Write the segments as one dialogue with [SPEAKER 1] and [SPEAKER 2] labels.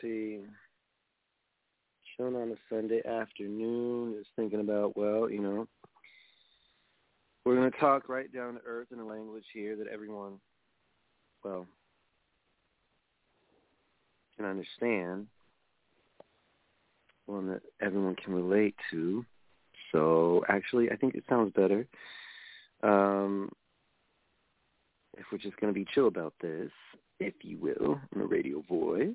[SPEAKER 1] See. Shown on a Sunday afternoon is thinking about, well, you know, we're going to talk right down to earth in a language here that everyone, well, can understand, one that everyone can relate to. So actually, I think it sounds better um, if we're just going to be chill about this, if you will, in a radio voice.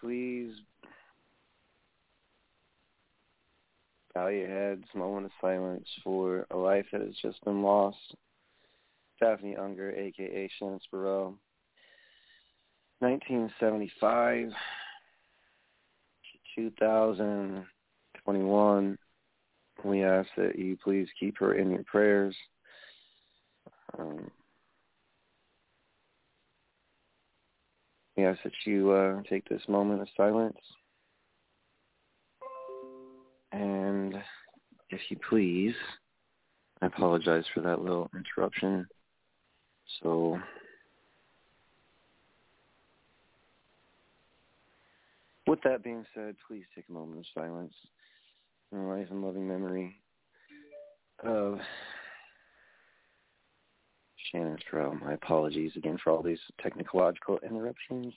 [SPEAKER 1] Please bow your heads, moment of silence for a life that has just been lost. Daffney Unger, a.k.a. Shannon Spruill. 1975 to 2021. We ask that you please keep her in your prayers. Um, we ask that you uh, take this moment of silence. And if you please, I apologize for that little interruption. So, with that being said, please take a moment of silence in life and loving memory of Shannon Stroh. My apologies again for all these technological interruptions.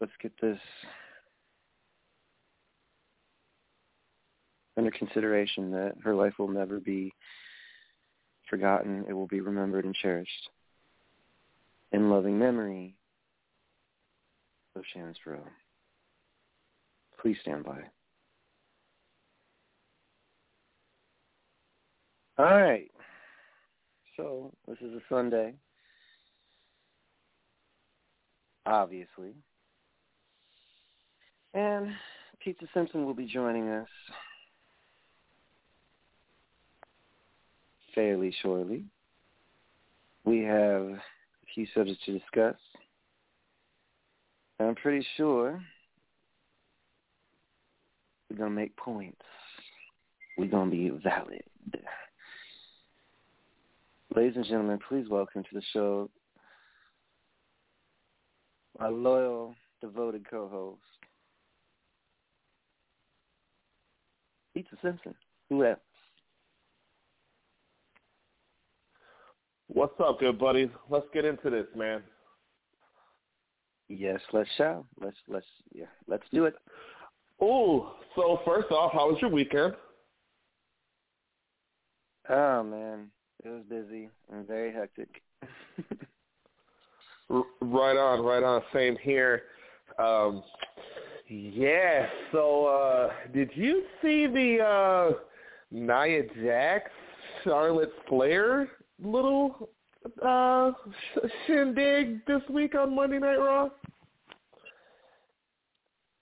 [SPEAKER 1] Let's get this under consideration that her life will never be forgotten. It will be remembered and cherished. In loving memory of Shannon Stroh. Please stand by. All right. So this is a Sunday. Obviously. And Pizza Simpson will be joining us fairly shortly. We have a few subjects to discuss. I'm pretty sure we're going to make points. We're going to be valid. Ladies and gentlemen, please welcome to the show my loyal, devoted co-host, Pizza Simpson. Who else?
[SPEAKER 2] What's up, good buddies? Let's get into this, man.
[SPEAKER 1] Yes, let's shall. Let's let's yeah, let's do it.
[SPEAKER 2] Oh, so first off, how was your weekend?
[SPEAKER 1] Oh man, it was busy and very hectic.
[SPEAKER 2] Right on, right on. Same here. Um, yeah. So, uh, did you see the uh, Nia Jax, Charlotte Flair little uh, sh- shindig this week on Monday Night Raw?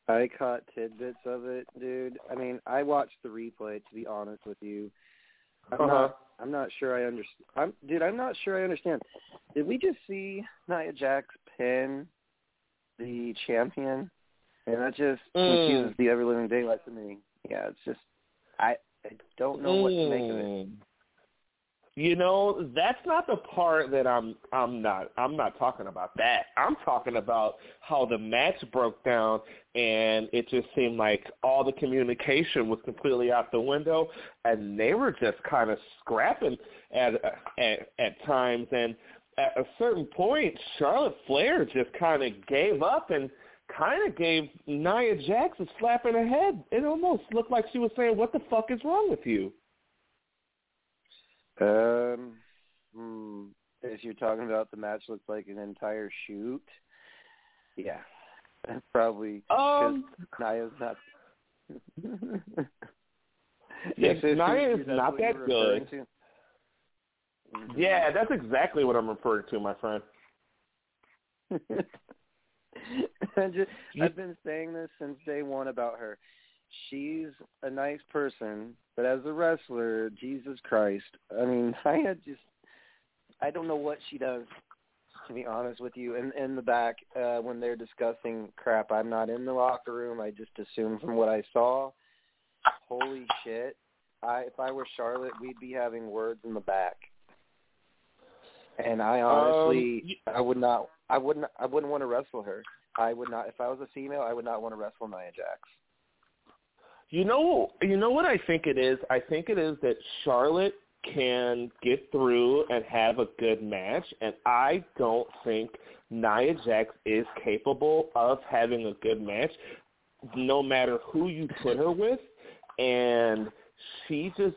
[SPEAKER 1] I caught tidbits of it, dude. I mean, I watched the replay. To be honest with you, I'm
[SPEAKER 2] Uh-huh.
[SPEAKER 1] not. I'm not sure I understand. I'm, dude. I'm not sure I understand. Did we just see Nia Jax pin the champion? And that just
[SPEAKER 2] Mm.
[SPEAKER 1] confuses the ever living daylight to me. Yeah, it's just I I don't know what to make of it.
[SPEAKER 2] You know, that's not the part that I'm I'm not I'm not talking about that. I'm talking about how the match broke down and it just seemed like all the communication was completely out the window and they were just kind of scrapping at at at times and at a certain point Charlotte Flair just kind of gave up and kind of gave Nia Jax a slap in the head. It almost looked like she was saying, "What the fuck is wrong with you?"
[SPEAKER 1] Um, hmm, if you're talking about the match looks like an entire shoot, yeah, probably because
[SPEAKER 2] Um,
[SPEAKER 1] Nia's not.
[SPEAKER 2] Yeah,
[SPEAKER 1] If it's-
[SPEAKER 2] Nia is
[SPEAKER 1] that's
[SPEAKER 2] not that good.
[SPEAKER 1] Mhm.
[SPEAKER 2] Yeah, that's exactly what I'm referring to, my friend.
[SPEAKER 1] Just, I've been saying this since day one about her. She's a nice person, but as a wrestler, Jesus Christ. I mean, I had just I don't know what she does to be honest with you. In in the back, uh when they're discussing crap, I'm not in the locker room. I just assume from what I saw. Holy shit. I if I were Charlotte, we'd be having words in the back. And I honestly
[SPEAKER 2] Um,
[SPEAKER 1] I would not I wouldn't I wouldn't want to wrestle her. I would not if I was a female, I would not want to wrestle Nia Jax.
[SPEAKER 2] You know, you know what I think it is. I think it is that Charlotte can get through and have a good match, and I don't think Nia Jax is capable of having a good match, no matter who you put her with, and she just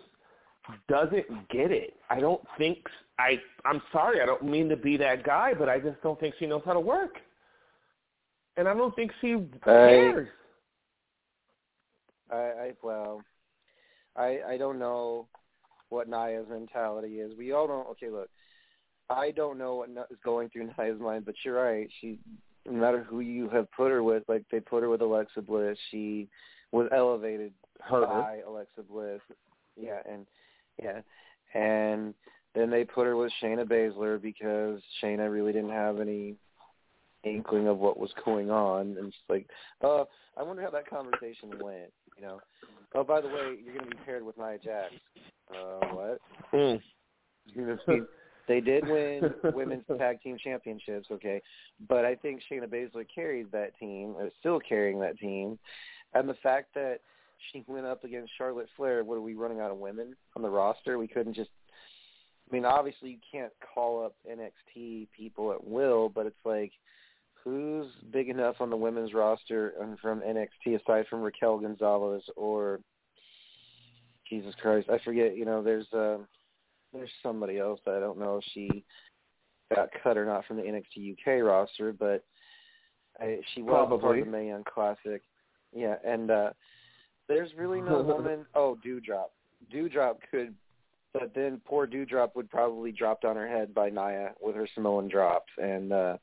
[SPEAKER 2] doesn't get it. I don't think I. I'm sorry. I don't mean to be that guy, but I just don't think she knows how to work, and I don't think she cares.
[SPEAKER 1] I, I I well, I I don't know what Nia's mentality is. We all don't. Okay, look, I don't know what is going through Nia's mind, but you're right. She, no matter who you have put her with, like they put her with Alexa Bliss, she was elevated
[SPEAKER 2] Her.
[SPEAKER 1] by Alexa Bliss. Yeah, and yeah, and then they put her with Shayna Baszler because Shayna really didn't have any inkling of what was going on, and it's like, uh, I wonder how that conversation went. You know, oh by the way, you're going to be paired with Nia Jax. Uh, what?
[SPEAKER 2] Mm.
[SPEAKER 1] You know, see, they did win women's tag team championships, okay, but I think Shayna Baszler carried that team, is still carrying that team, and the fact that she went up against Charlotte Flair. What are we running out of women on the roster? We couldn't just. I mean, obviously you can't call up NXT people at will, but it's like, who's big enough on the women's roster and from NXT aside from Raquel Gonzalez or Jesus Christ, I forget. You know, there's uh, there's somebody else I don't know if she got cut or not from the NXT UK roster, but I, she was part
[SPEAKER 2] Probably.
[SPEAKER 1] of the Mae Young Classic. Yeah, and uh there's really no woman. Oh, Doudrop. Doudrop could, but then poor Doudrop would probably drop on her head by Nia with her Samoan drops, and uh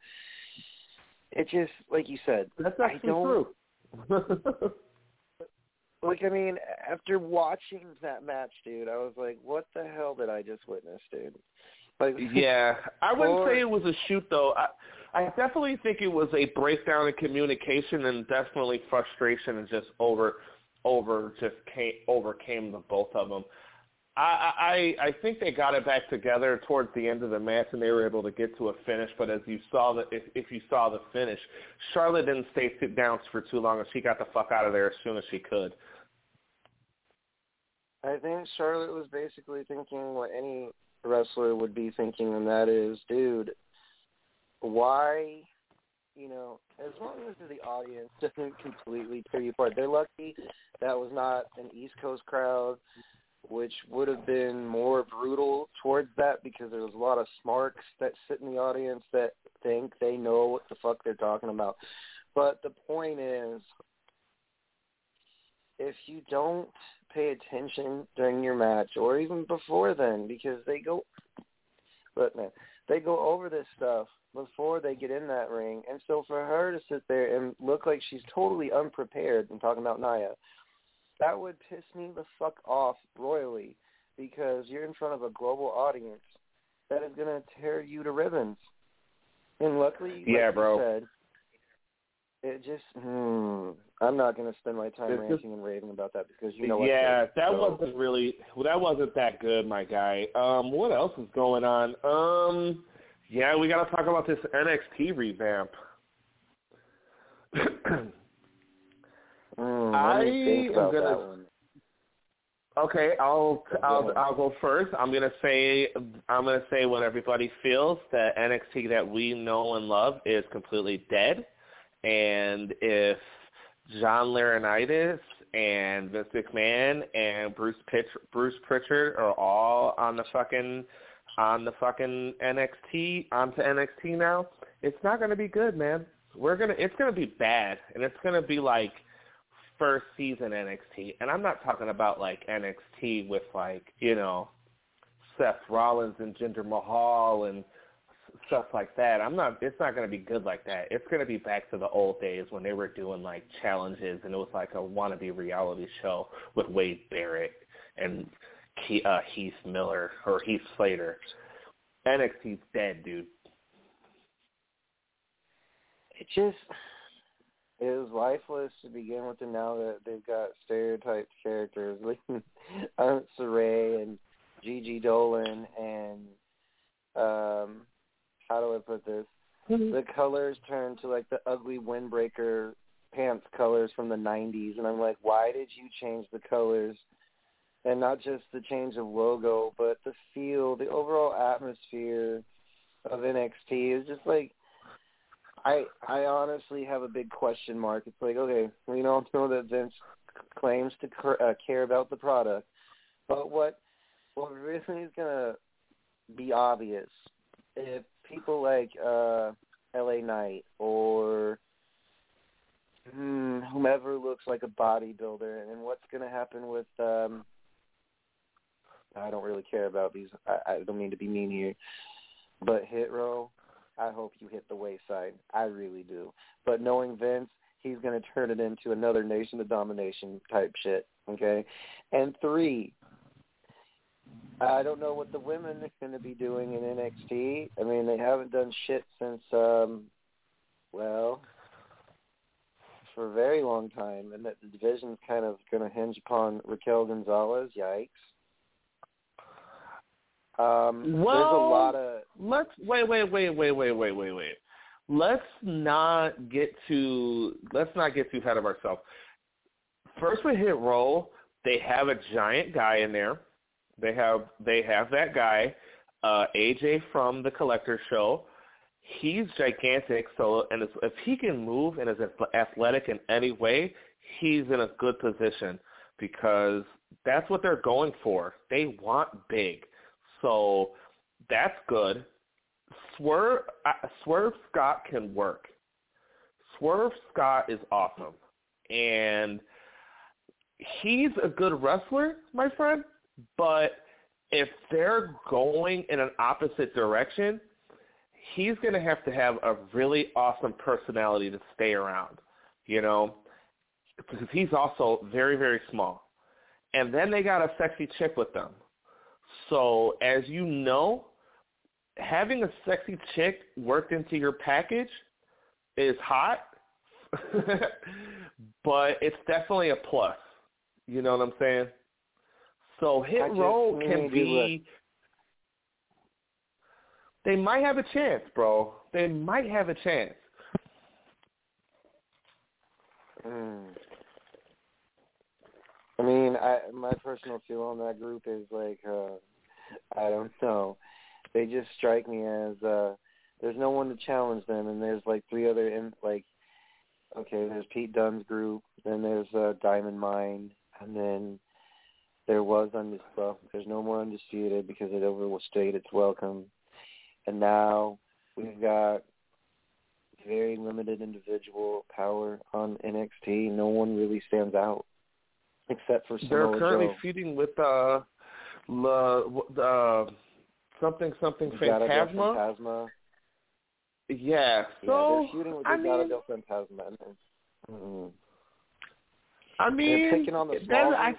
[SPEAKER 1] it just like you said.
[SPEAKER 2] That's
[SPEAKER 1] I
[SPEAKER 2] actually
[SPEAKER 1] don't-
[SPEAKER 2] true.
[SPEAKER 1] Like I mean, after watching that match, dude, I was like, "What the hell did I just witness, dude?" Like,
[SPEAKER 2] yeah, I wouldn't
[SPEAKER 1] Or-
[SPEAKER 2] say it was a shoot though. I, I definitely think it was a breakdown in communication and definitely frustration and just over, over just came overcame the both of them. I, I I think they got it back together towards the end of the match and they were able to get to a finish. But as you saw the if, if you saw the finish, Charlotte didn't stay sit down for too long and she got the fuck out of there as soon as she could.
[SPEAKER 1] I think Charlotte was basically thinking what any wrestler would be thinking, and that is, dude, why, you know, as long as the audience doesn't completely tear you apart. They're lucky that was not an East Coast crowd, which would have been more brutal towards that because there was a lot of smarks that sit in the audience that think they know what the fuck they're talking about. But the point is, if you don't pay attention during your match or even before then because they go but man, they go over this stuff before they get in that ring, and so for her to sit there and look like she's totally unprepared, I'm talking about Nia, that would piss me the fuck off royally because you're in front of a global audience that is going to tear you to ribbons. And luckily,
[SPEAKER 2] Yeah,
[SPEAKER 1] like
[SPEAKER 2] bro.
[SPEAKER 1] said, it just, hmm, I'm not going to spend my time
[SPEAKER 2] It's just-
[SPEAKER 1] ranting and raving about that because you know what?
[SPEAKER 2] yeah, that
[SPEAKER 1] so-
[SPEAKER 2] wasn't really well, that wasn't that good, my guy. Um, what else is going on? Um, yeah, we got to talk about this NXT revamp. I
[SPEAKER 1] let me think
[SPEAKER 2] am
[SPEAKER 1] about
[SPEAKER 2] gonna-
[SPEAKER 1] that one.
[SPEAKER 2] Okay, I'll
[SPEAKER 1] Go
[SPEAKER 2] I'll. I'll go first. I'm gonna say I'm gonna say what everybody feels that NXT that we know and love is completely dead, and if John Laurinaitis and Vince McMahon and Bruce Pitch Bruce Pritchard are all on the fucking on the fucking NXT onto NXT now, it's not gonna be good, man. We're gonna it's gonna be bad, and it's gonna be like first season NXT, and I'm not talking about like NXT with like you know Seth Rollins and Jinder Mahal and stuff like that. I'm not. It's not going to be good like that. It's going to be back to the old days when they were doing like challenges, and it was like a wannabe reality show with Wade Barrett and uh, Heath Miller or Heath Slater. NXT's dead, dude.
[SPEAKER 1] It just it was lifeless to begin with, and now that they've got stereotyped characters like Aunt Saray and Gigi Dolan and um how do I put this? The colors turn to like the ugly windbreaker pants colors from the '90s, and I'm like, why did you change the colors? And not just the change of logo, but the feel, the overall atmosphere of NXT is just like I I honestly have a big question mark. It's like, okay, we don't know that Vince claims to cr- uh, care about the product, but what what really is gonna be obvious if people like uh L.A. Knight or hmm, whomever looks like a bodybuilder, and what's gonna happen with um I don't really care about these. I, I don't mean to be mean here, but Hit Row I hope you hit the wayside. I really do. But knowing Vince, he's going to turn it into another Nation of Domination type shit. Okay, and three. I don't know what the women are going to be doing in NXT. I mean, they haven't done shit since, um, well, for a very long time, and that the division's kind of going to hinge upon Raquel Gonzalez. Yikes. Um, there's a
[SPEAKER 2] Well,
[SPEAKER 1] lot of
[SPEAKER 2] let's wait, wait, wait, wait, wait, wait, wait, wait. Let's not get too let's not get too ahead of ourselves. First with Hit Row, they have a giant guy in there. They have they have that guy, uh, AJ from the Collector Show. He's gigantic, so and if if he can move and is athletic in any way, he's in a good position because that's what they're going for. They want big. So that's good. Swerve uh, Swerve Scott can work. Swerve Scott is awesome, and he's a good wrestler, my friend. But if they're going in an opposite direction, he's going to have to have a really awesome personality to stay around. You know, because he's also very very small, and then they got a sexy chick with them. So as you know, having a sexy chick worked into your package is hot, but it's definitely a plus. You know what I'm saying? So Hit Row can be. They might have a chance, bro. They might have a chance.
[SPEAKER 1] Mm. I mean, I my personal feel on that group is like uh I don't know. They just strike me as uh there's no one to challenge them and there's like three other in like okay, there's Pete Dunne's group, then there's uh Diamond Mine, and then there was undisputed. well, there's no more undisputed because it overstayed its welcome. And now we've got very limited individual power on NXT. No one really stands out except for
[SPEAKER 2] They're currently
[SPEAKER 1] Joe.
[SPEAKER 2] feuding with uh, La, uh something something Fantasma.
[SPEAKER 1] Fantasma.
[SPEAKER 2] Yeah.
[SPEAKER 1] Yeah,
[SPEAKER 2] So
[SPEAKER 1] they're shooting with
[SPEAKER 2] I mean,
[SPEAKER 1] Fantasma. And, mm,
[SPEAKER 2] I mean,
[SPEAKER 1] they're picking on the small
[SPEAKER 2] I,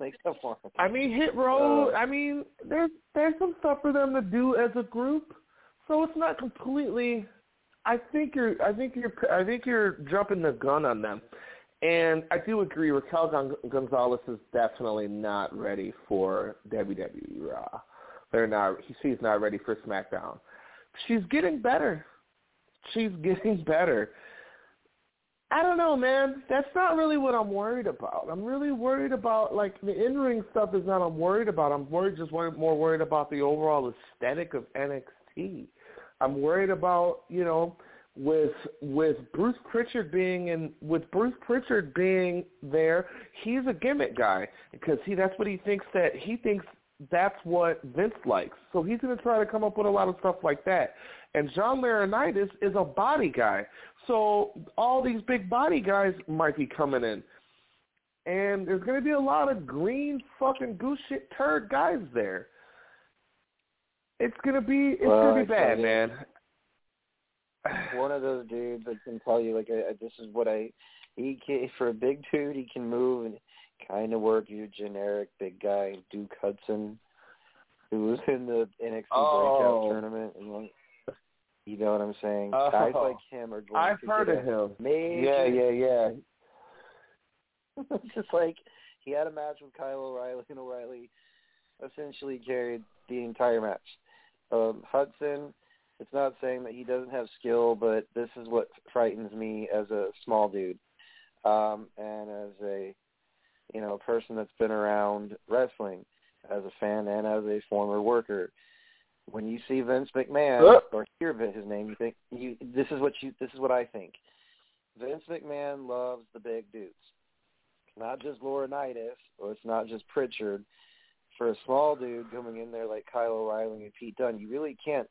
[SPEAKER 1] like come on.
[SPEAKER 2] I mean, Hit Row.
[SPEAKER 1] Uh,
[SPEAKER 2] I mean, there's there's some stuff for them to do as a group, so it's not completely. I think you're. I think you're. I think you're jumping the gun on them, and I do agree. Raquel Gon- Gonzalez is definitely not ready for WWE Raw. They're not. She's not ready for SmackDown. She's getting better. She's getting better. I don't know, man. That's not really what I'm worried about. I'm really worried about like the in-ring stuff is not. I'm worried about. I'm worried just more worried about the overall aesthetic of NXT. I'm worried about you know with with Bruce Pritchard being in with Bruce Pritchard being there. He's a gimmick guy because he that's what he thinks that he thinks that's what Vince likes. So he's going to try to come up with a lot of stuff like that. And John Laurinaitis is a body guy. So all these big body guys might be coming in. And there's going to be a lot of green fucking goose shit turd guys there. It's going to be it's
[SPEAKER 1] Well,
[SPEAKER 2] going to be bad, man.
[SPEAKER 1] One of those dudes that can tell you like I, I- this is what I he can for a big dude he can move and kind of work your generic big guy Duke Hudson who was in the NXT
[SPEAKER 2] Oh.
[SPEAKER 1] breakout tournament and like you know what I'm saying
[SPEAKER 2] Oh.
[SPEAKER 1] guys like him are going
[SPEAKER 2] I've
[SPEAKER 1] to
[SPEAKER 2] heard of him.
[SPEAKER 1] major
[SPEAKER 2] Yeah, yeah, yeah.
[SPEAKER 1] it's just like he had a match with Kyle O'Reilly and O'Reilly essentially carried the entire match. Um, Hudson, it's not saying that he doesn't have skill, but this is what frightens me as a small dude, um, and as a you know person that's been around wrestling as a fan and as a former worker. When you see Vince McMahon or hear his name, you think you this is what you this is what I think. Vince McMahon loves the big dudes It's not just Laurinaitis or it's not just Pritchard. For a small dude coming in there like Kyle O'Reilly and Pete Dunne, you really can't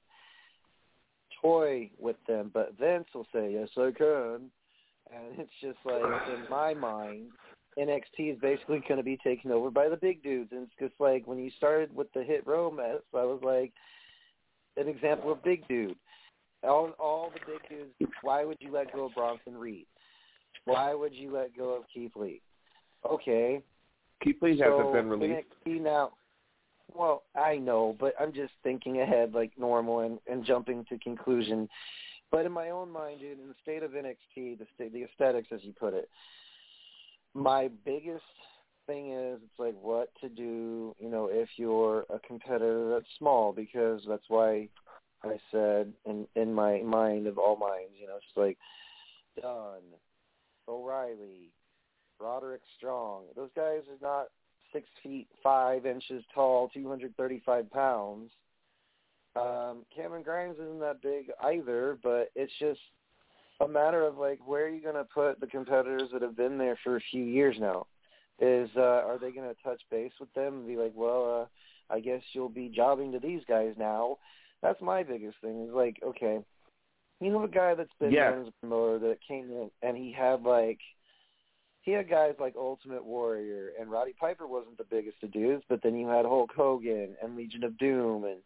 [SPEAKER 1] toy with them. But Vince will say, "Yes, I can," and it's just like in my mind, NXT is basically going to be taken over by the big dudes. And it's just like when you started with the Hit Row mess, I was like an example of big dude. All all the big dudes. Why would you let go of Bronson Reed? Why would you let go of Keith Lee? Okay,
[SPEAKER 2] Keith Lee
[SPEAKER 1] so
[SPEAKER 2] hasn't been released.
[SPEAKER 1] NXT now. Well, I know, but I'm just thinking ahead like normal and, and jumping to conclusion. But in my own mind, dude, in the state of NXT, the state, the aesthetics, as you put it, my biggest thing is it's like what to do, you know, if you're a competitor that's small, because that's why I said in in my mind of all minds, you know, it's like Dunne, O'Reilly, Roderick Strong. Those guys are not six feet five inches tall, two hundred thirty-five pounds. Um, Cameron Grimes isn't that big either, but it's just a matter of like where are you going to put the competitors that have been there for a few years now? Is uh, are they going to touch base with them and be like, well, uh, I guess you'll be jobbing to these guys now? That's my biggest thing. Is like, okay, you know, a guy that's been
[SPEAKER 2] Yeah.
[SPEAKER 1] a promoter that came in and he had like he had guys like Ultimate Warrior and Roddy Piper wasn't the biggest of dudes, but then you had Hulk Hogan and Legion of Doom and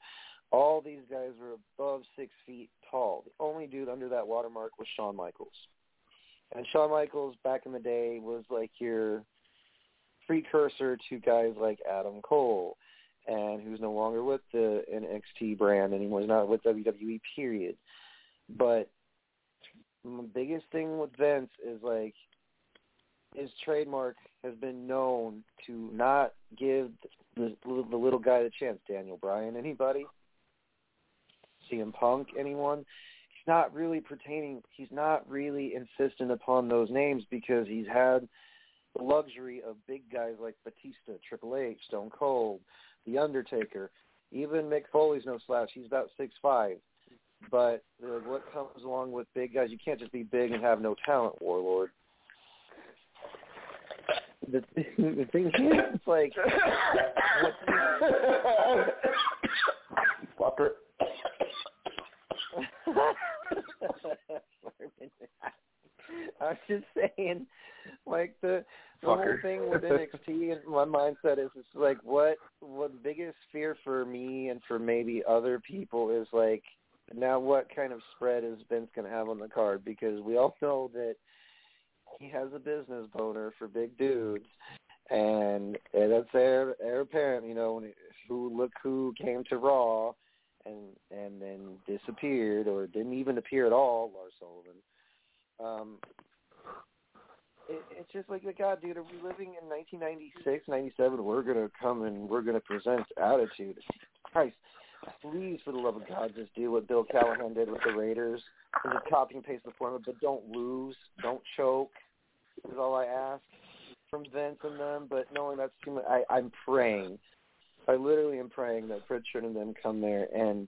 [SPEAKER 1] all these guys were above six feet tall. The only dude under that watermark was Shawn Michaels. And Shawn Michaels back in the day was like your precursor to guys like Adam Cole and who's no longer with the NXT brand anymore. He's not with WWE period. But the biggest thing with Vince is like his trademark has been known to not give the, the little guy the chance. Daniel Bryan, anybody? CM Punk, anyone? He's not really pertaining. He's not really insistent upon those names because he's had the luxury of big guys like Batista, Triple H, Stone Cold, The Undertaker, even Mick Foley's no slouch. He's about six five. But uh, what comes along with big guys? You can't just be big and have no talent, Warlord. The, the thing is, it's like
[SPEAKER 2] Fucker.
[SPEAKER 1] I was just saying, like the the whole thing with NXT and my mindset is it's like what what the biggest fear for me and for maybe other people is like now what kind of spread is Vince going to have on the card because we all know that he has a business boner for big dudes and, that's their apparent you know who look who came to Raw and and then disappeared or didn't even appear at all Lars Sullivan um it, it's just like, God, dude, are we living in 1996, 97? We're to come and we're to present attitude. Christ, please, for the love of God, just do what Bill Callahan did with the Raiders and just copy and paste the format, but don't lose, don't choke is all I ask from Vince and them. But knowing that's too much, I, I'm praying. I literally am praying that Pritchard and them come there and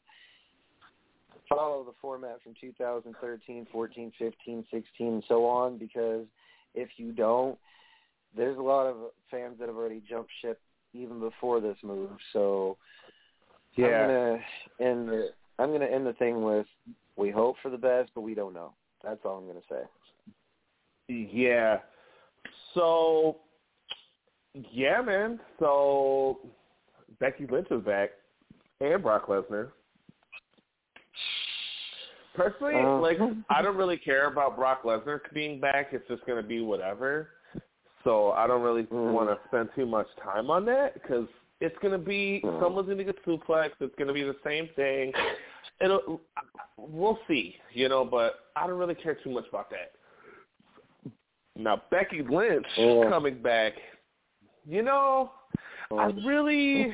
[SPEAKER 1] follow the format from 2013, 14, 15, 16, and so on because – if you don't, there's a lot of fans that have already jumped ship even before this move. So
[SPEAKER 2] yeah.
[SPEAKER 1] I'm gonna end the I'm gonna end the thing with we hope for the best, but we don't know. That's all I'm gonna say.
[SPEAKER 2] Yeah. So yeah, man. So Becky Lynch is back and Brock Lesnar. Personally, uh, like I don't really care about Brock Lesnar being back. It's just going to be whatever. So I don't really mm. want to spend too much time on that because it's going to be mm. someone's going to get suplexed. It's going to be the same thing. It'll we'll see, you know. But I don't really care too much about that. Now Becky Lynch mm. coming back, you know, I really,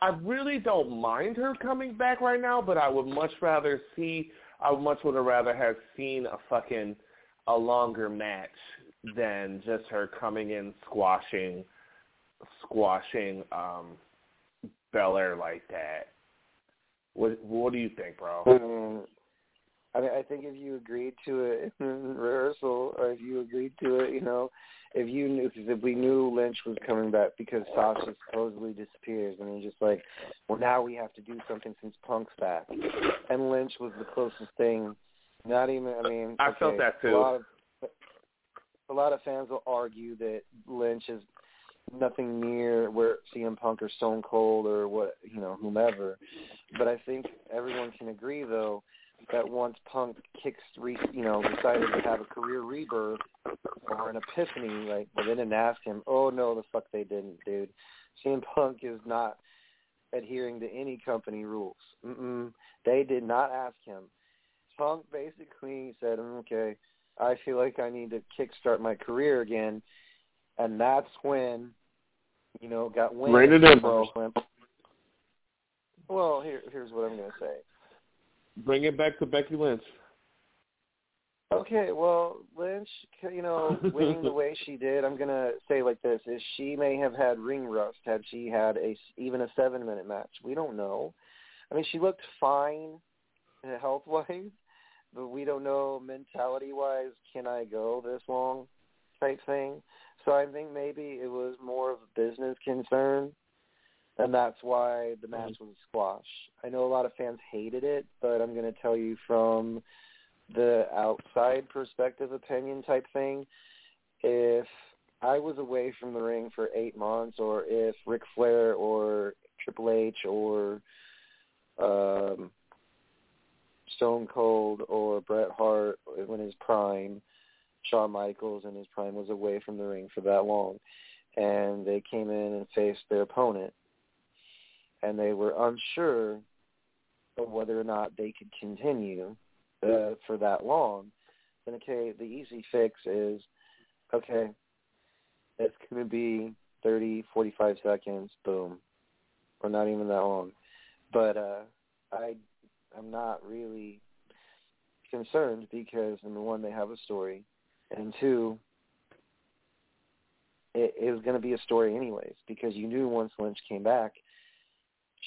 [SPEAKER 2] I really don't mind her coming back right now, but I would much rather see I much would have rather have seen a fucking a longer match than just her coming in squashing squashing um Belair like that. What what do you think, bro?
[SPEAKER 1] Um, I mean, I think if you agreed to it in rehearsal, or if you agreed to it, you know, if you knew, cause if we knew Lynch was coming back because Sasha supposedly disappears, and you're just like, well, now we have to do something since Punk's back, and Lynch was the closest thing. Not even, I mean,
[SPEAKER 2] I
[SPEAKER 1] okay,
[SPEAKER 2] felt that too.
[SPEAKER 1] A lot, of, a lot of fans will argue that Lynch is nothing near where CM Punk or Stone Cold or what you know whomever, but I think everyone can agree though that once Punk kicks, re, you know, decided to have a career rebirth or an epiphany, like, they didn't ask him. Oh no, the fuck they didn't, dude. CM Punk is not adhering to any company rules. Mm-mm. They did not ask him. Punk basically said, mm, "Okay, I feel like I need to kickstart my career again," and that's when, you know, got wind.
[SPEAKER 2] Rain it in, bro.
[SPEAKER 1] Well, here, here's what I'm gonna say
[SPEAKER 2] Bring it back to Becky Lynch.
[SPEAKER 1] Okay, well, Lynch, you know, winning the way she did, I'm gonna say like this: is she may have had ring rust had she had a even a seven minute match. We don't know. I mean, she looked fine, health wise, but we don't know mentality wise. Can I go this long? Type thing. So I think maybe it was more of a business concern and that's why the match was a squash. I know a lot of fans hated it, but I'm going to tell you from the outside perspective opinion type thing, if I was away from the ring for eight months, or if Ric Flair or Triple H or um, Stone Cold or Bret Hart in his prime, Shawn Michaels in his prime was away from the ring for that long, and they came in and faced their opponent and they were unsure of whether or not they could continue uh, for that long, then okay, the easy fix is okay, it's going to be thirty, forty-five seconds, boom, or not even that long. But uh, I, I'm not really concerned because number one, they have a story, and two, it, it was going to be a story anyways because you knew once Lynch came back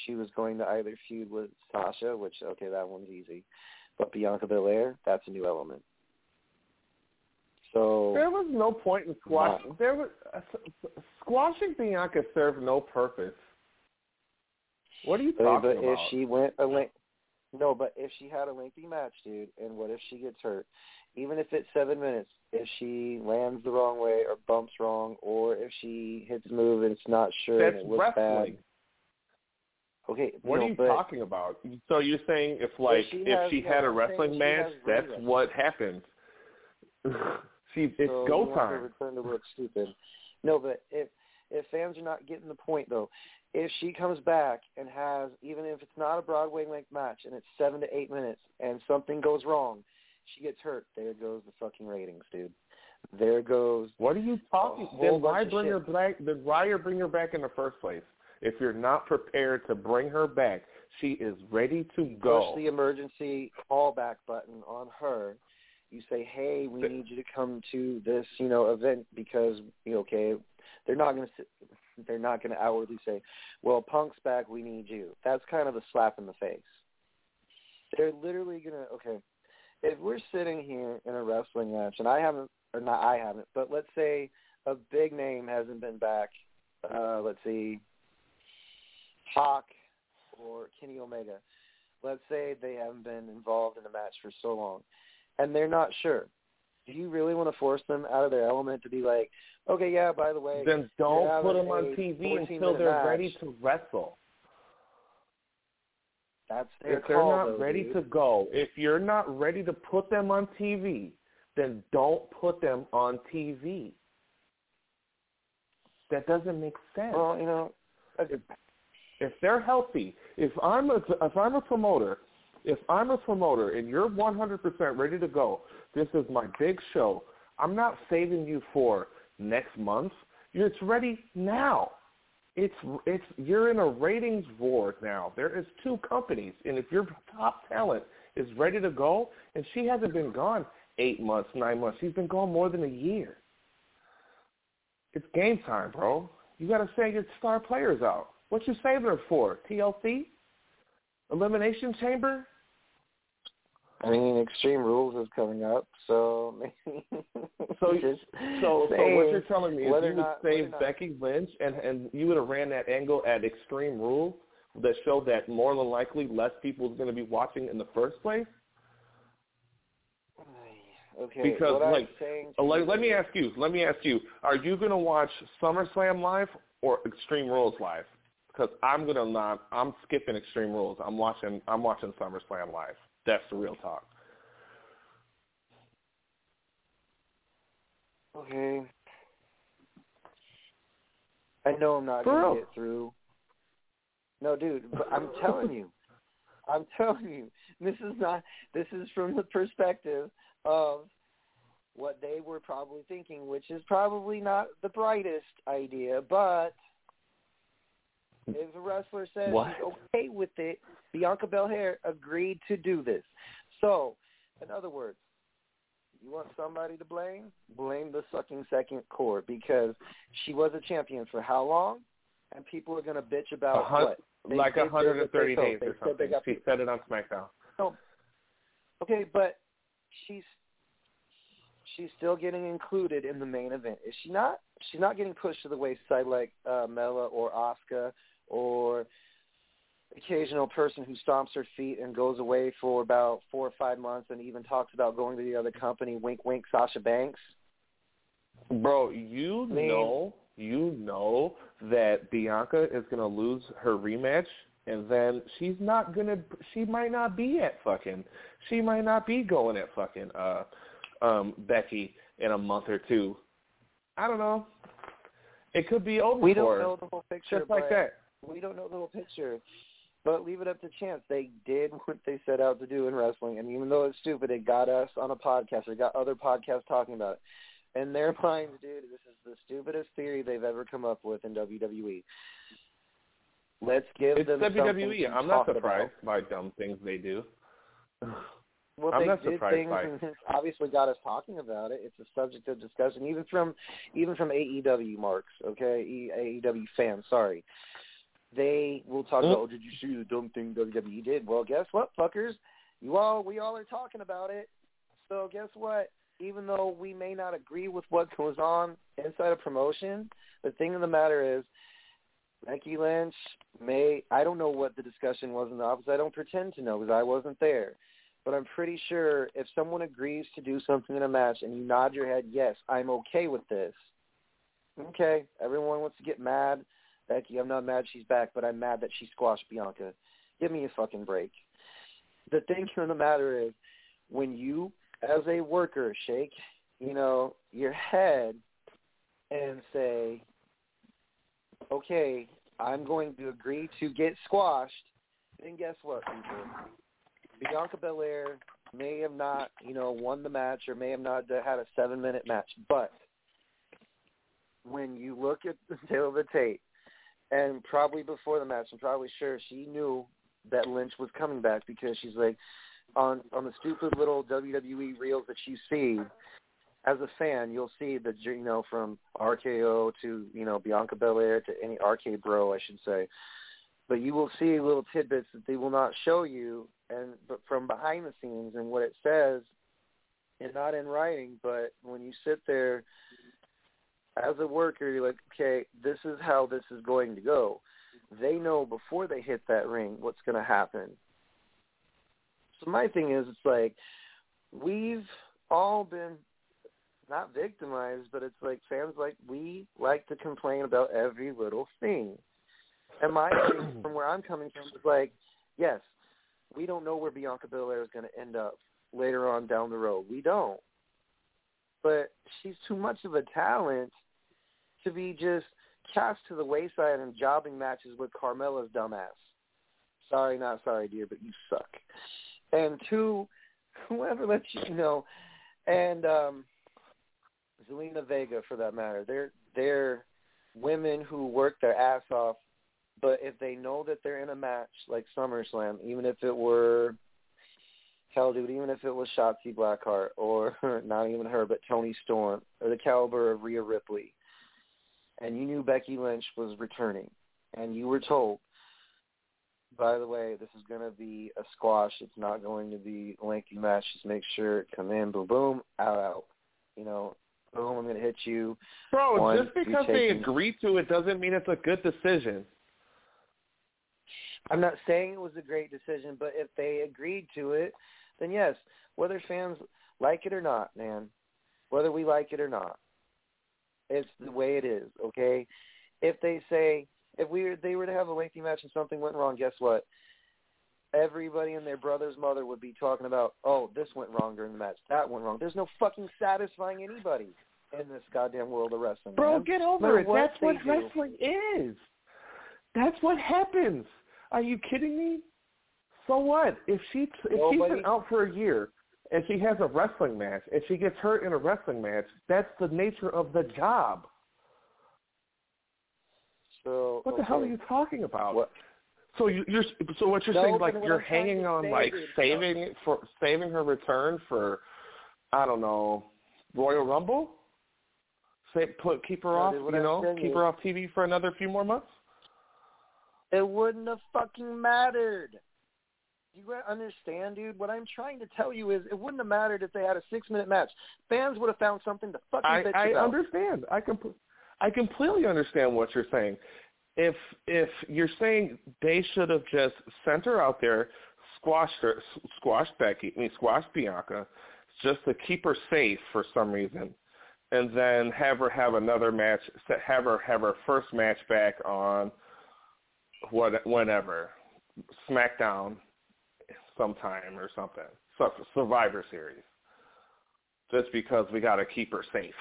[SPEAKER 1] she was going to either feud with Sasha, which okay, that one's easy, but Bianca Belair, that's a new element. So
[SPEAKER 2] there was no point in squashing. Not, there was uh, squashing Bianca served no purpose. What are you talking
[SPEAKER 1] but
[SPEAKER 2] about?
[SPEAKER 1] if she went a length, no, but if she had a lengthy match, dude, and what if she gets hurt? Even if it's seven minutes, if she lands the wrong way or bumps wrong, or if she hits a move and it's not sure
[SPEAKER 2] That's
[SPEAKER 1] and it looks
[SPEAKER 2] wrestling.
[SPEAKER 1] bad, Okay,
[SPEAKER 2] What
[SPEAKER 1] no,
[SPEAKER 2] are you talking about? So you're saying if like
[SPEAKER 1] she
[SPEAKER 2] if
[SPEAKER 1] has-
[SPEAKER 2] she had a wrestling match, that's what happens. she it's
[SPEAKER 1] so
[SPEAKER 2] go
[SPEAKER 1] you want her
[SPEAKER 2] time.
[SPEAKER 1] return to look stupid. No, but if if fans are not getting the point though, if she comes back and has even if it's not a Broadway length match and it's seven to eight minutes and something goes wrong, she gets hurt. There goes the fucking ratings, dude. There goes.
[SPEAKER 2] What are you talking? Then why bring her back? Then why you bring her back in the first place? If you're not prepared to bring her back, she is ready to go.
[SPEAKER 1] Push the emergency callback button on her. You say, "Hey, we need you to come to this, you know, event because, okay, they're not going to they're not going to outwardly say, "Well, Punk's back, we need you." That's kind of a slap in the face. They're literally going to okay, if we're sitting here in a wrestling match and I haven't or not I haven't, but let's say a big name hasn't been back, uh let's see Hawk or Kenny Omega let's say they haven't been involved in a match for so long and they're not sure do you really want to force them out of their element to be like okay yeah by the way
[SPEAKER 2] then don't put them on TV until they're
[SPEAKER 1] match.
[SPEAKER 2] ready to wrestle.
[SPEAKER 1] that's their
[SPEAKER 2] If they're
[SPEAKER 1] call,
[SPEAKER 2] not
[SPEAKER 1] though,
[SPEAKER 2] ready
[SPEAKER 1] dude.
[SPEAKER 2] to go, if you're not ready to put them on TV, then don't put them on TV. That doesn't make sense.
[SPEAKER 1] well you know
[SPEAKER 2] if, if they're healthy, if I'm a if I'm a promoter, if I'm a promoter and you're 100% ready to go, this is my big show. I'm not saving you for next month. It's ready now. It's it's you're in a ratings war now. There is two companies, and if your top talent is ready to go, and she hasn't been gone eight months, nine months, she's been gone more than a year. It's game time, bro. You got to say your star players out. What you saving her for? TLC? Elimination Chamber?
[SPEAKER 1] I mean, Extreme Rules is coming up, so maybe.
[SPEAKER 2] So,
[SPEAKER 1] just
[SPEAKER 2] so, so what you're telling me is you would
[SPEAKER 1] not-
[SPEAKER 2] save Becky Lynch and and you would have ran that angle at Extreme Rules that showed that more than likely less people is going to be watching in the first place.
[SPEAKER 1] Okay,
[SPEAKER 2] Because, like, Let, let me ask you. Let me ask you. Are you going to watch SummerSlam live or Extreme Rules live? Because I'm gonna not. I'm skipping Extreme Rules. I'm watching. I'm watching SummerSlam live. That's the real talk.
[SPEAKER 1] Okay. I know I'm not going to get through. No, dude, but I'm telling you. I'm telling you. This is not this is from the perspective of what they were probably thinking, which is probably not the brightest idea, but if a wrestler says
[SPEAKER 2] What?
[SPEAKER 1] he's okay with it, Bianca Belair agreed to do this. So, in other words, you want somebody to blame? Blame the sucking second core because she was a champion for how long? And people are going to bitch about
[SPEAKER 2] hun-
[SPEAKER 1] what? They
[SPEAKER 2] like 130 days or
[SPEAKER 1] They said they
[SPEAKER 2] something. She
[SPEAKER 1] people-
[SPEAKER 2] said it on SmackDown.
[SPEAKER 1] Okay, but she's she's still getting included in the main event. Is she not? She's not getting pushed to the wayside like uh, Mela or Asuka or occasional person who stomps her feet and goes away for about four or five months and even talks about going to the other company. Wink, wink, Sasha Banks.
[SPEAKER 2] Bro, you
[SPEAKER 1] I mean-
[SPEAKER 2] know, you know that Bianca is gonna lose her rematch, and then she's not gonna. She might not be at fucking. She might not be going at fucking uh, um, Becky in a month or two. I don't know. It could be over
[SPEAKER 1] We don't
[SPEAKER 2] her,
[SPEAKER 1] know the whole picture.
[SPEAKER 2] just like that.
[SPEAKER 1] We don't know the whole picture. But leave it up to chance. They did what they set out to do in wrestling, and even though it's stupid, it got us on a podcast. It got other podcasts talking about it. In their minds, dude, this is the stupidest theory they've ever come up with in WWE. Let's give
[SPEAKER 2] It's
[SPEAKER 1] them
[SPEAKER 2] WWE. I'm not surprised by dumb things they do.
[SPEAKER 1] Well,
[SPEAKER 2] I'm
[SPEAKER 1] they did things, and it's obviously got us talking about it. It's a subject of discussion, even from even from AEW marks. Okay, AEW fans. Sorry, they will talk
[SPEAKER 2] Mm.
[SPEAKER 1] about. Oh, did you see the dumb thing WWE did? Well, guess what, fuckers? You all, we all are talking about it. So guess what? Even though we may not agree with what goes on inside a promotion, the thing of the matter is, Becky Lynch may. I don't know what the discussion was in the office. I don't pretend to know because I wasn't there. But I'm pretty sure if someone agrees to do something in a match and you nod your head, yes, I'm okay with this. Okay, everyone wants to get mad Becky, I'm not mad she's back, but I'm mad that she squashed Bianca. Give me a fucking break. The thing of the matter is, when you, as a worker, shake, you know, your head and say, okay, I'm going to agree to get squashed, then guess what, people? Bianca Belair may have not, you know, won the match or may have not had a seven-minute match, but when you look at the tail of the tape, and probably before the match, I'm probably sure she knew that Lynch was coming back because she's like, on on the stupid little WWE reels that you see, as a fan, you'll see the you know from RKO to you know Bianca Belair to any RK Bro, I should say. But you will see little tidbits that they will not show you, and but from behind the scenes and what it says, and not in writing. But when you sit there as a worker, you're like, okay, this is how this is going to go. They know before they hit that ring what's going to happen. So my thing is, it's like we've all been not victimized, but it's like fans like we like to complain about every little thing. And my thing from where I'm coming from is like, yes, we don't know where Bianca Belair is going to end up later on down the road. We don't. But she's too much of a talent to be just cast to the wayside in jobbing matches with Carmella's dumbass. Sorry, not sorry, dear, but you suck. And two, whoever lets you know, and um Zelina Vega for that matter. They're they're women who work their ass off, but if they know that they're in a match like SummerSlam, even if it were hell dude, even if it was Shotzi Blackheart or not even her, but Toni Storm or the caliber of Rhea Ripley, and you knew Becky Lynch was returning, and you were told, by the way, this is going to be a squash. It's not going to be a lengthy match. Just make sure it come in, boom, boom, out, out. You know, boom, I'm going to hit you.
[SPEAKER 2] Bro,
[SPEAKER 1] One,
[SPEAKER 2] just because they agree to it doesn't mean it's a good decision.
[SPEAKER 1] I'm not saying it was a great decision, but if they agreed to it, then yes, whether fans like it or not, man, whether we like it or not, it's the way it is, okay? If they say if we they were to have a lengthy match and something went wrong, guess what? Everybody and their brother's mother would be talking about, oh, this went wrong during the match, that went wrong. There's no fucking satisfying anybody in this goddamn world of wrestling.
[SPEAKER 2] Bro,
[SPEAKER 1] man.
[SPEAKER 2] get over it. That's what
[SPEAKER 1] do.
[SPEAKER 2] wrestling is. That's what happens. Are you kidding me? So what? If she if she's
[SPEAKER 1] Nobody-
[SPEAKER 2] been out for a year and she has a wrestling match and she gets hurt in a wrestling match, that's the nature of the job.
[SPEAKER 1] So
[SPEAKER 2] What the hell are you talking about?
[SPEAKER 1] What?
[SPEAKER 2] So you, you're so what you're
[SPEAKER 1] No,
[SPEAKER 2] saying like you're hanging on like saving it for saving her return for I don't know Royal Rumble. Say put keep her
[SPEAKER 1] No,
[SPEAKER 2] off, you know, keep her off TV for another few more months.
[SPEAKER 1] It wouldn't have fucking mattered. You gotta understand, dude. What I'm trying to tell you is, it wouldn't have mattered if they had a six-minute match. Fans would have found something to fucking
[SPEAKER 2] I,
[SPEAKER 1] bitch
[SPEAKER 2] I
[SPEAKER 1] about.
[SPEAKER 2] understand. I com- I completely understand what you're saying. If if you're saying they should have just sent her out there, squashed her, squashed Becky, I mean squashed Bianca, just to keep her safe for some reason, and then have her have another match, have her have her first match back on what whenever SmackDown sometime or something, Survivor Series, just because we got to keep her safe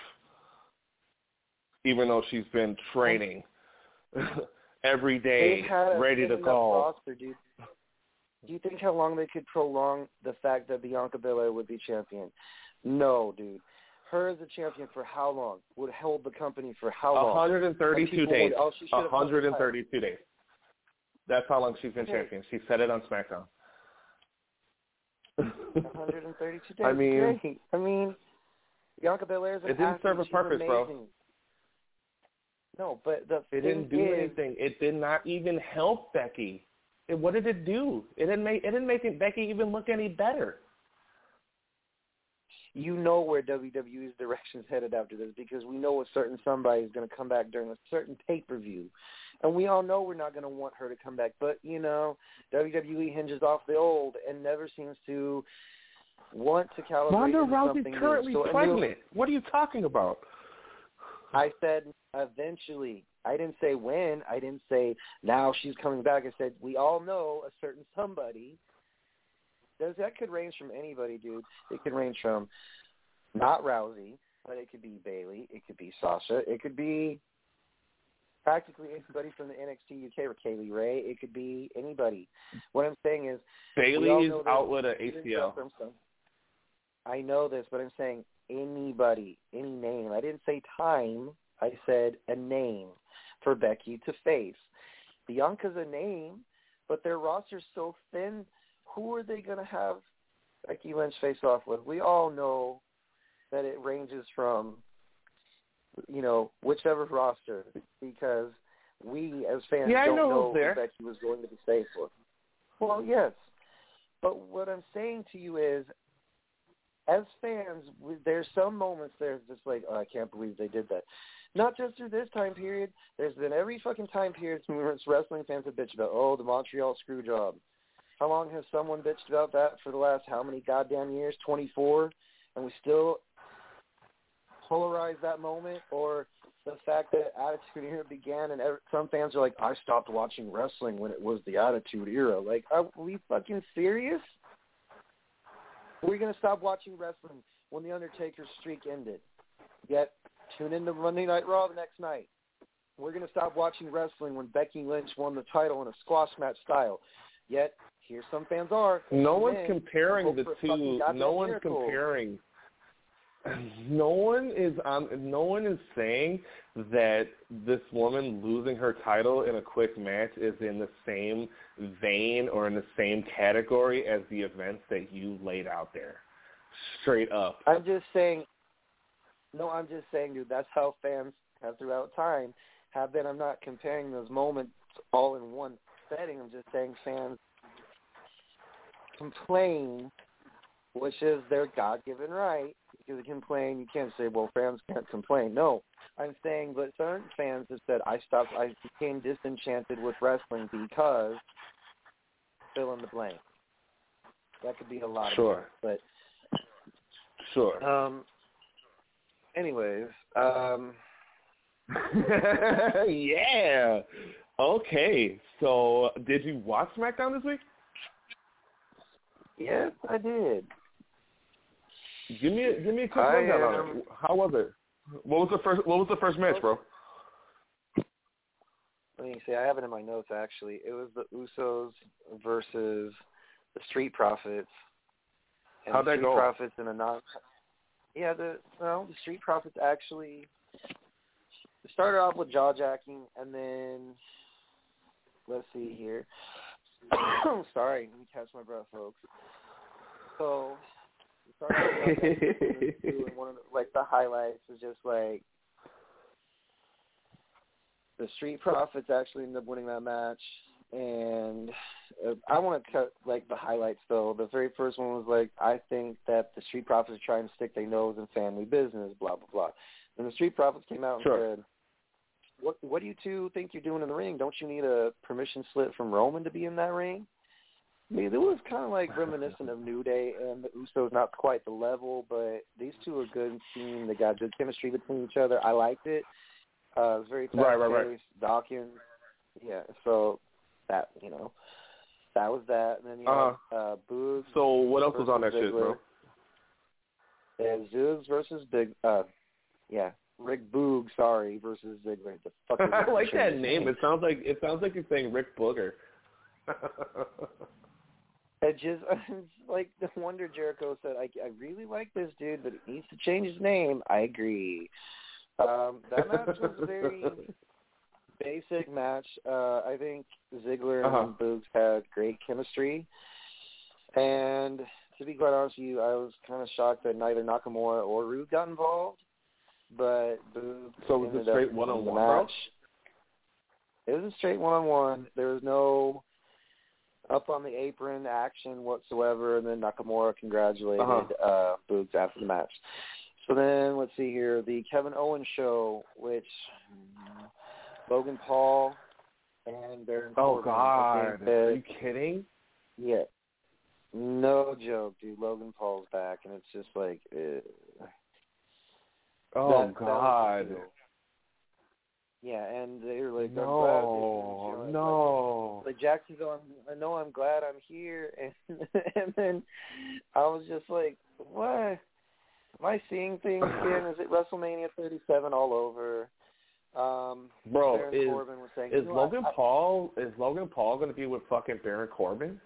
[SPEAKER 2] even though she's been training every day,
[SPEAKER 1] They've had a
[SPEAKER 2] ready to go.
[SPEAKER 1] Roster, dude. Do you think how long they could prolong the fact that Bianca Belair would be champion? No, dude. Her as a champion for how long? Would hold the company for how long?
[SPEAKER 2] 132
[SPEAKER 1] People
[SPEAKER 2] days.
[SPEAKER 1] would- oh, she should have won the title.
[SPEAKER 2] 132 days. That's how long she's been
[SPEAKER 1] Okay.
[SPEAKER 2] champion. She said it on SmackDown.
[SPEAKER 1] 132 days.
[SPEAKER 2] I mean,
[SPEAKER 1] Great. I mean, Bianca Belair is an
[SPEAKER 2] it didn't serve a
[SPEAKER 1] She's
[SPEAKER 2] purpose, bro.
[SPEAKER 1] No, but the
[SPEAKER 2] It
[SPEAKER 1] thing
[SPEAKER 2] didn't do
[SPEAKER 1] is,
[SPEAKER 2] anything. It did not even help Becky. It, what did it do? It didn't make it didn't make it, Becky even look any better.
[SPEAKER 1] you know where WWE's direction is headed after this because we know a certain somebody is going to come back during a certain pay-per-view. And we all know we're not going to want her to come back. But, you know, WWE hinges off the old and never seems to want to calibrate
[SPEAKER 2] Ronda
[SPEAKER 1] into
[SPEAKER 2] Rousey's
[SPEAKER 1] something new.
[SPEAKER 2] currently
[SPEAKER 1] So, I mean,
[SPEAKER 2] pregnant. What are you talking about?
[SPEAKER 1] I said eventually. I didn't say when. I didn't say now she's coming back. I said we all know a certain somebody. Does that could range from anybody, dude. It could range from not Rousey, but it could be Bayley. It could be Sasha. It could be practically anybody from the NXT UK or Kay Lee Ray. It could be anybody. What I'm saying is
[SPEAKER 2] Bayley
[SPEAKER 1] we all
[SPEAKER 2] is
[SPEAKER 1] know that
[SPEAKER 2] out with an
[SPEAKER 1] she didn't
[SPEAKER 2] ACL.
[SPEAKER 1] Come from some- I know this, but I'm saying anybody, any name. I didn't say time. I said a name for Becky to face. Bianca's a name, but their roster's so thin. Who are they going to have Becky Lynch face off with? We all know that it ranges from, you know, whichever roster because we as fans
[SPEAKER 2] Yeah, I
[SPEAKER 1] don't
[SPEAKER 2] know
[SPEAKER 1] know who Becky was going to be faced with. Well, yes. But what I'm saying to you is, as fans, we- there's some moments there's just like, oh, I can't believe they did that. Not just through this time period. There's been every fucking time period since wrestling fans have bitched about, oh, the Montreal screw job. How long has someone bitched about that for the last how many goddamn years? 24? And we still polarize that moment? Or the fact that Attitude Era began and ev some fans are like, I stopped watching wrestling when it was the Attitude Era. Like, are we fucking serious? Are we going to stop watching wrestling when The Undertaker's streak ended? Yet, tune in to Monday Night Raw the next night. We're going to stop watching wrestling when Becky Lynch won the title in a squash match style. Yet, here some fans are.
[SPEAKER 2] No one's
[SPEAKER 1] in,
[SPEAKER 2] comparing the
[SPEAKER 1] for a fucking
[SPEAKER 2] two. No one's
[SPEAKER 1] miracle.
[SPEAKER 2] comparing. No one is on. No one is saying that this woman losing her title in a quick match is in the same vein or in the same category as the events that you laid out there. Straight up.
[SPEAKER 1] I'm just saying. No, I'm just saying, dude. That's how fans have throughout time have been. I'm not comparing those moments all in one setting. I'm just saying fans complain, which is their God-given right. Because they complain, you can't say, well, fans can't complain. No, I'm saying, but certain fans have said, I stopped, I became disenchanted with wrestling because fill in the blank. That could be a lot
[SPEAKER 2] Sure.
[SPEAKER 1] of but
[SPEAKER 2] Sure.
[SPEAKER 1] um. Anyways, um,
[SPEAKER 2] yeah. Okay. So, did you watch SmackDown this week?
[SPEAKER 1] yes, I did.
[SPEAKER 2] Give me a, give me a quick
[SPEAKER 1] I
[SPEAKER 2] rundown on it. How was it? What was the first What was the first match, bro?
[SPEAKER 1] Let me see. I have it in my notes. Actually, it was the Usos versus the Street Profits. And
[SPEAKER 2] How'd
[SPEAKER 1] the
[SPEAKER 2] that
[SPEAKER 1] Street
[SPEAKER 2] go?
[SPEAKER 1] Profits in a non. Yeah, the well, the Street Profits actually started off with jaw jacking, and then let's see here. Sorry, let me catch my breath, folks. So started and one of the, like the highlights was just like the Street Profits actually ended up winning that match, and uh, I want to cut like the highlights though. The very first one was like, I think that the Street Profits are trying to stick their nose in family business, blah blah blah. And the Street Profits came out and
[SPEAKER 2] Sure.
[SPEAKER 1] said, "What what do you two think you're doing in the ring? Don't you need a permission slip from Roman to be in that ring?" I mean, it was kind of like reminiscent of New Day and the Usos, not quite the level, but these two are good team. They got good chemistry between each other. I liked it. Uh, it was very
[SPEAKER 2] Right, right, right.
[SPEAKER 1] Dawkins, yeah. So that you know, that was that. And then you know, uh, Boogs.
[SPEAKER 2] So, what else was on that
[SPEAKER 1] versus
[SPEAKER 2] shit, bro?
[SPEAKER 1] Ziggler. Yeah, Zoogs versus Big. Uh, yeah, Rick Boog. Sorry, versus Ziggler. The fuck
[SPEAKER 2] I like that name. It sounds like it sounds like you're saying Rick Booger.
[SPEAKER 1] Just it's like the Wonder Jericho said. I I really like this dude, but he needs to change his name. I agree. Um, that match was a very basic match. Uh, I think Ziggler
[SPEAKER 2] Uh-huh.
[SPEAKER 1] and Boogs had great chemistry, and to be quite honest with you, I was kind of shocked that neither Nakamura or Roode got involved. But Boogs
[SPEAKER 2] So was it
[SPEAKER 1] ended up
[SPEAKER 2] straight one-on-one,
[SPEAKER 1] match. It was a straight one-on-one. There was no up on the apron action whatsoever, and then Nakamura congratulated
[SPEAKER 2] Uh-huh.
[SPEAKER 1] uh, Boogs after the match. So then, let's see here, the Kevin Owens show, which mm, Logan Paul and Baron
[SPEAKER 2] oh
[SPEAKER 1] Corbin.
[SPEAKER 2] God, are you kidding?
[SPEAKER 1] yeah, no joke, dude. Logan Paul's back, and it's just like, uh,
[SPEAKER 2] Oh
[SPEAKER 1] that- that
[SPEAKER 2] God.
[SPEAKER 1] deal. Yeah, and they were like,
[SPEAKER 2] no,
[SPEAKER 1] I'm glad this is, you know,
[SPEAKER 2] no.
[SPEAKER 1] Like, like Jacksonville, I'm, I know I'm glad I'm here, and and then I was just like, what? Am I seeing things again? Is it WrestleMania 37 all over? Um,
[SPEAKER 2] Bro,
[SPEAKER 1] Baron
[SPEAKER 2] is
[SPEAKER 1] Corbin was saying,
[SPEAKER 2] is Logan
[SPEAKER 1] I,
[SPEAKER 2] Paul is Logan Paul gonna be with fucking Baron Corbin,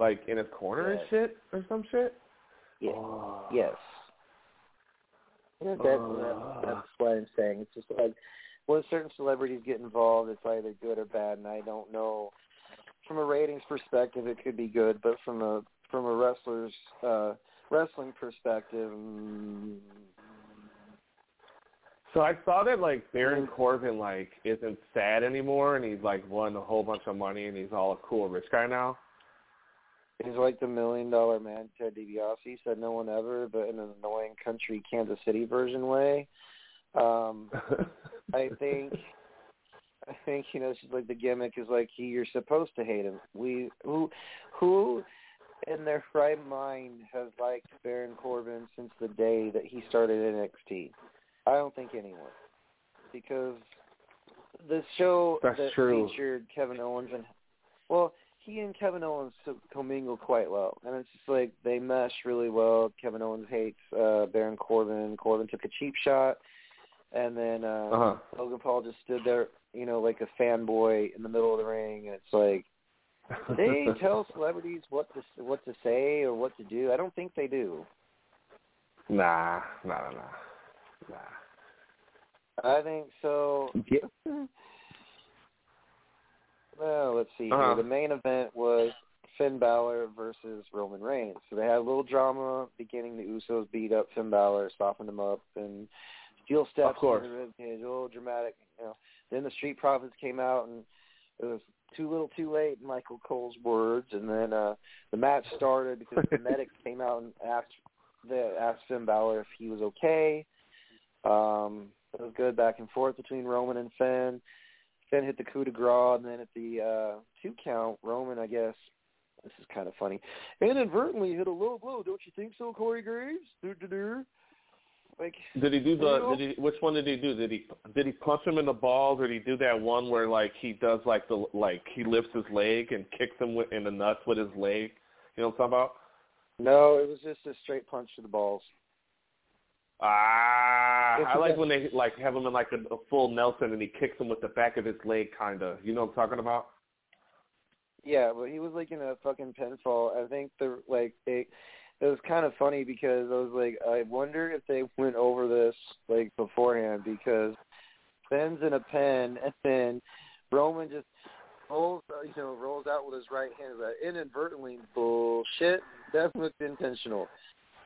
[SPEAKER 2] like in his corner and shit or some shit?
[SPEAKER 1] Yeah.
[SPEAKER 2] Oh.
[SPEAKER 1] Yes. That,
[SPEAKER 2] Uh.
[SPEAKER 1] that, that's what I'm saying. It's just like when certain celebrities get involved, it's either good or bad, and I don't know. From a ratings perspective, it could be good, but from a from a wrestler's uh, wrestling perspective, mm,
[SPEAKER 2] So I saw that like Baron Corbin like isn't sad anymore, and he's like won a whole bunch of money, and he's all a cool rich guy now.
[SPEAKER 1] he's like the million dollar man. Ted DiBiase said no one ever, but in an annoying country Kansas City version way. Um, I think I think you know it's just like the gimmick is like he you're supposed to hate him. We who who in their right mind has liked Baron Corbin since the day that he started NXT. I don't think anyone because the show
[SPEAKER 2] That's
[SPEAKER 1] that
[SPEAKER 2] true.
[SPEAKER 1] featured Kevin Owens and well he and Kevin Owens commingle quite well, and it's just like they mesh really well. Kevin Owens hates uh, Baron Corbin. Corbin took a cheap shot, and then uh,
[SPEAKER 2] Uh-huh.
[SPEAKER 1] Logan Paul just stood there, you know, like a fanboy in the middle of the ring, and it's like they tell celebrities what to what to say or what to do. I don't think they do.
[SPEAKER 2] Nah, nah, nah, nah. nah.
[SPEAKER 1] I think so.
[SPEAKER 2] Yeah.
[SPEAKER 1] Well, let's see.
[SPEAKER 2] Uh-huh.
[SPEAKER 1] Here. The main event was Finn Balor versus Roman Reigns. So they had a little drama beginning. The Usos beat up Finn Balor, softened him up, and steel steps
[SPEAKER 2] Of course.
[SPEAKER 1] in the rib cage. A little dramatic, you know. Then the Street Profits came out, and it was too little, too late. in Michael Cole's words, and then uh the match started because the medics came out and asked the asked Finn Balor if he was okay. Um, it was good back and forth between Roman and Finn. Finn hit the coup de grace, and then at the uh, two count, Roman, I guess, this is kind of funny, inadvertently hit a low blow. Don't you think so, Corey Graves? Doo-doo-doo. Like,
[SPEAKER 2] Did he do the? Did he? Which one did he do? Did he? Did he punch him in the balls, or did he do that one where like he does like the like he lifts his leg and kicks him with, in the nuts with his leg? You know what I'm talking about?
[SPEAKER 1] no, it was just a straight punch to the balls.
[SPEAKER 2] Ah, I like when they like have him in like a, a full Nelson and he kicks him with the back of his leg, kind of. You know what I'm talking about?
[SPEAKER 1] Yeah, but he was like in a fucking pinfall. I think the like they it was kind of funny because I was like, I wonder if they went over this like beforehand because Finn's in a pen and then Roman just rolls, uh, you know, rolls out with his right hand. Like, inadvertently, bullshit. That was intentional.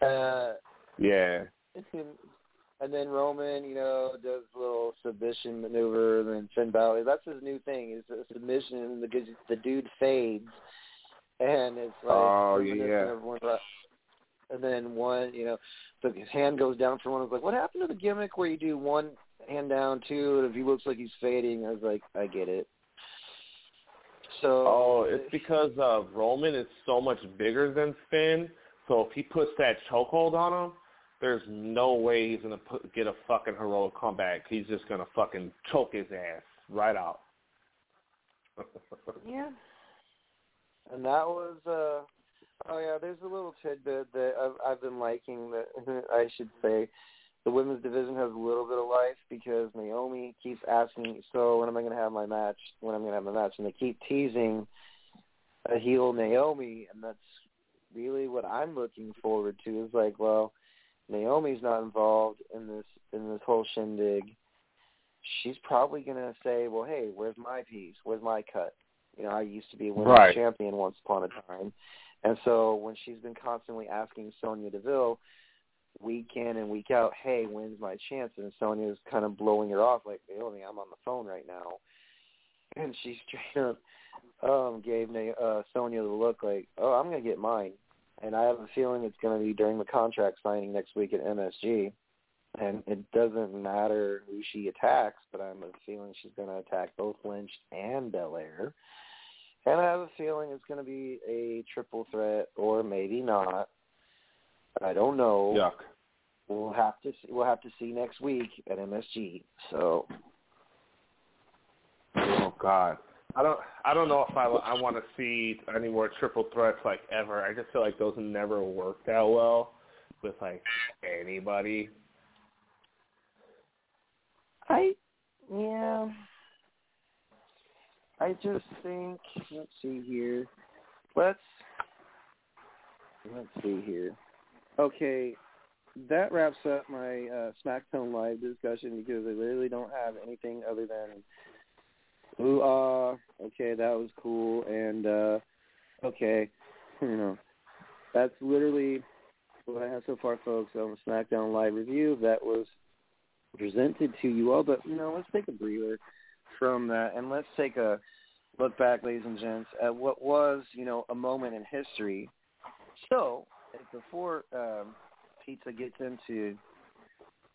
[SPEAKER 1] Uh,
[SPEAKER 2] Yeah.
[SPEAKER 1] and, and then Roman, you know, does a little submission maneuver, and then Finn Balor. That's his new thing is a submission, and the the dude fades, and it's like
[SPEAKER 2] Oh, yeah.
[SPEAKER 1] one, and then one, you know, so his hand goes down for one. I was like, what happened to the gimmick where you do one hand down, two, and if he looks like he's fading? I was like, I get it. So
[SPEAKER 2] Oh, it's because uh, Roman is so much bigger than Finn. So if he puts that chokehold on him, there's no way he's gonna put, get a fucking heroic comeback. He's just gonna fucking choke his ass right out.
[SPEAKER 1] Yeah. And that was uh oh yeah, there's a little tidbit that I've I've been liking that I should say the women's division has a little bit of life because Naomi keeps asking, so when am I gonna have my match? When am I gonna have my match? And they keep teasing a heel Naomi and that's really what I'm looking forward to is like, well, Naomi's not involved in this in this whole shindig. She's probably gonna say, Well, hey, where's my piece? Where's my cut? You know, I used to be a women's
[SPEAKER 2] Right.
[SPEAKER 1] champion once upon a time. And so when she's been constantly asking Sonya Deville week in and week out, hey, when's my chance? And Sonya's kind of blowing her off like, Naomi, I'm on the phone right now. And she straight up um, gave uh, Sonya the look like, oh, I'm going to get mine. And I have a feeling it's going to be during the contract signing next week at MSG. And it doesn't matter who she attacks, but I have a feeling she's going to attack both Lynch and Belair. And I have a feeling it's going to be a triple threat, or maybe not. I don't know.
[SPEAKER 2] Yuck.
[SPEAKER 1] We'll have to see, we'll have to see next week at MSG. So Oh
[SPEAKER 2] God. I don't. I don't know if I. I want to see any more triple threats like ever. I just feel like those never worked that well with like anybody.
[SPEAKER 1] I yeah. I just think let's see here. Let's let's see here. Okay, that wraps up my uh, SmackDown Live discussion because I literally don't have anything other than ooh ah. Okay, that was cool, and uh okay, you know, that's literally what I have so far, folks, on SmackDown Live review. That was presented to you all, but you know, let's take a breather from that and let's take a look back, ladies and gents, at what was, you know, a moment in history. So, before um, Pizza gets into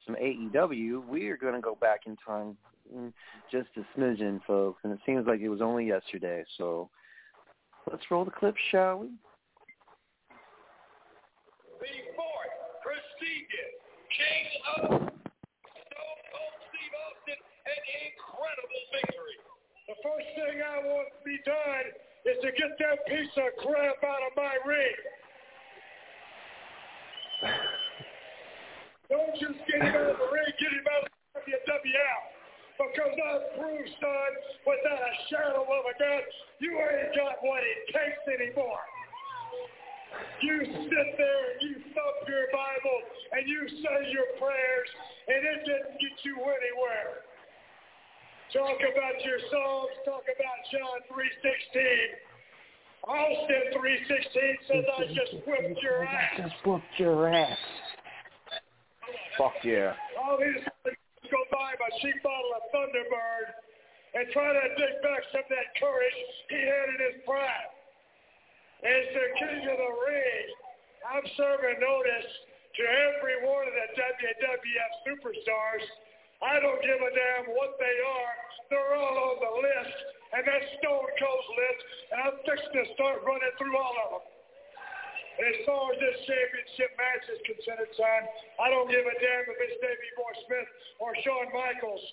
[SPEAKER 1] some AEW, we are going to go back in time just a smidgen, folks, and it seems like it was only yesterday. So, let's roll the clip, shall we?
[SPEAKER 3] The prestigious King of an incredible victory. The first thing I want to be done is to get that piece of crap out of my ring. Don't just get him out of the ring, get him out of the WWF. Because I've proved, son, without a shadow of a doubt, you ain't got what it takes anymore. You sit there and you thump your Bible and you say your prayers, and it didn't get you anywhere. Talk about your Psalms, talk about John 3.16. Austin 3.16 says, I just whipped your ass.
[SPEAKER 2] Just whooped your ass. Fuck yeah.
[SPEAKER 3] All these go buy him a cheap bottle of Thunderbird and try to dig back some of that courage he had in his prime. As the king of the ring, I'm serving notice to every one of the WWF superstars. I don't give a damn what they are. They're all on the list, and that's Stone Cold's list, and I'm fixing to start running through all of them. As far as this championship match is concerned, son, I don't give a damn if it's Davey Boy Smith or Shawn Michaels.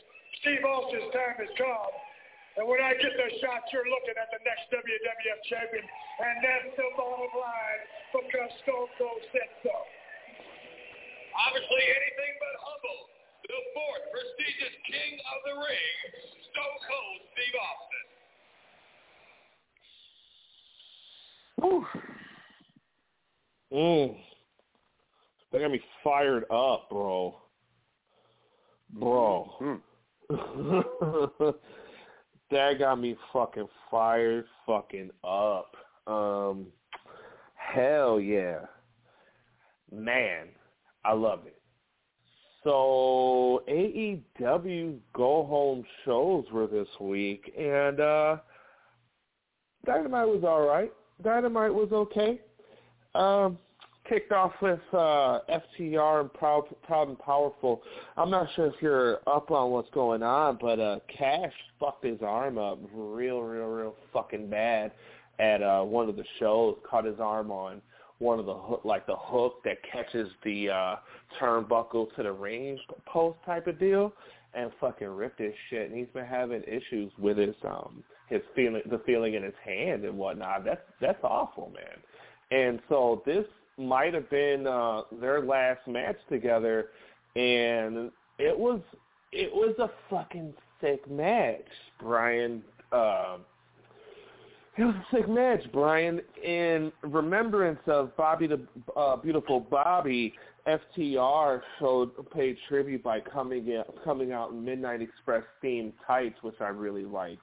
[SPEAKER 3] Steve Austin's time has come. And when I get the shot, you're looking at the next WWF champion. And that's the bottom line because Stone Cold said so. Obviously, anything but humble. The fourth prestigious king of the ring, Stone Cold Steve Austin.
[SPEAKER 1] Whew.
[SPEAKER 2] Mm. They got me fired up, bro. Bro.
[SPEAKER 1] Mm.
[SPEAKER 2] that got me fucking fired fucking up. Um hell yeah. Man, I love it. So AEW go home shows were this week and uh Dynamite was alright. Dynamite was okay. Um, kicked off with uh, FTR and Proud, Proud and Powerful. I'm not sure if you're up on what's going on, but uh, Cash fucked his arm up real, real, real fucking bad at uh, one of the shows. Cut his arm on one of the hook, like the hook that catches the uh, turnbuckle to the ring post type of deal, and fucking ripped his shit. And he's been having issues with his um his feeling, the feeling in his hand and whatnot. That's that's awful, man. And so this might have been uh, their last match together, and it was it was a fucking sick match, Brian. Uh, it was a sick match, Brian. In remembrance of Bobby the uh, Beautiful Bobby, FTR showed paid tribute by coming in, coming out in Midnight Express themed tights, which I really liked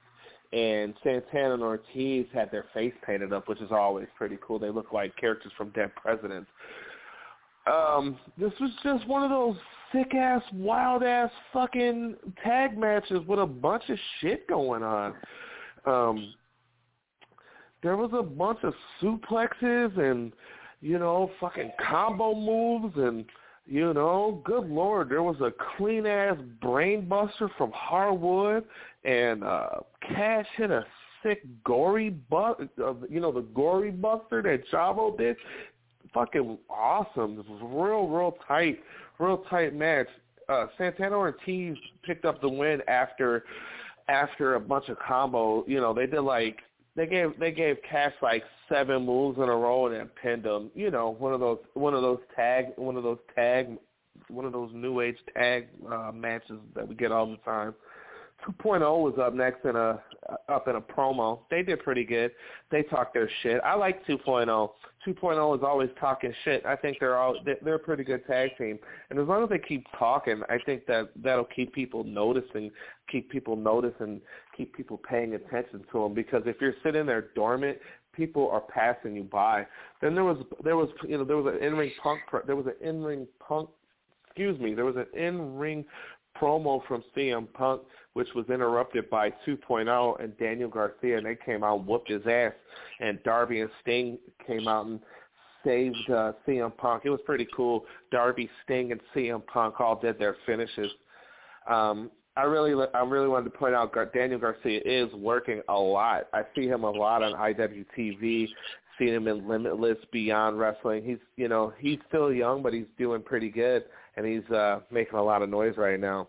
[SPEAKER 2] and Santana and Ortiz had their face painted up, which is always pretty cool. They look like characters from Dead Presidents. Um, this was just one of those sick ass, wild ass fucking tag matches with a bunch of shit going on. Um, there was a bunch of suplexes and you know fucking combo moves and you know, good lord, there was a clean ass brainbuster from Harwood, and uh Cash hit a sick gory butt, uh, you know, the gory buster that Chavo did. Fucking awesome, this was real, real tight, real tight match. Uh, Santana Ortiz picked up the win after after a bunch of combo, you know, they did like they gave they gave Cash like seven moves in a row and then pinned him. You know, one of those one of those tag one of those tag one of those new age tag uh, matches that we get all the time. 2.0 was up next in a up in a promo. They did pretty good. They talked their shit. I like 2.0. 2.0 is always talking shit. I think they're all they're a pretty good tag team. And as long as they keep talking, I think that that'll keep people noticing, keep people noticing, keep people paying attention to them. Because if you're sitting there dormant, people are passing you by. Then there was there was you know there was an in ring punk there was an in ring punk excuse me there was an in ring promo from CM Punk, which was interrupted by 2.0 and Daniel Garcia, and they came out and whooped his ass. And Darby and Sting came out and saved uh, CM Punk. It was pretty cool. Darby, Sting, and CM Punk all did their finishes. Um, I really, I really wanted to point out Daniel Garcia is working a lot. I see him a lot on IWTV. Seen him in Limitless, Beyond Wrestling. He's, you know, he's still young, but he's doing pretty good and he's uh making a lot of noise right now.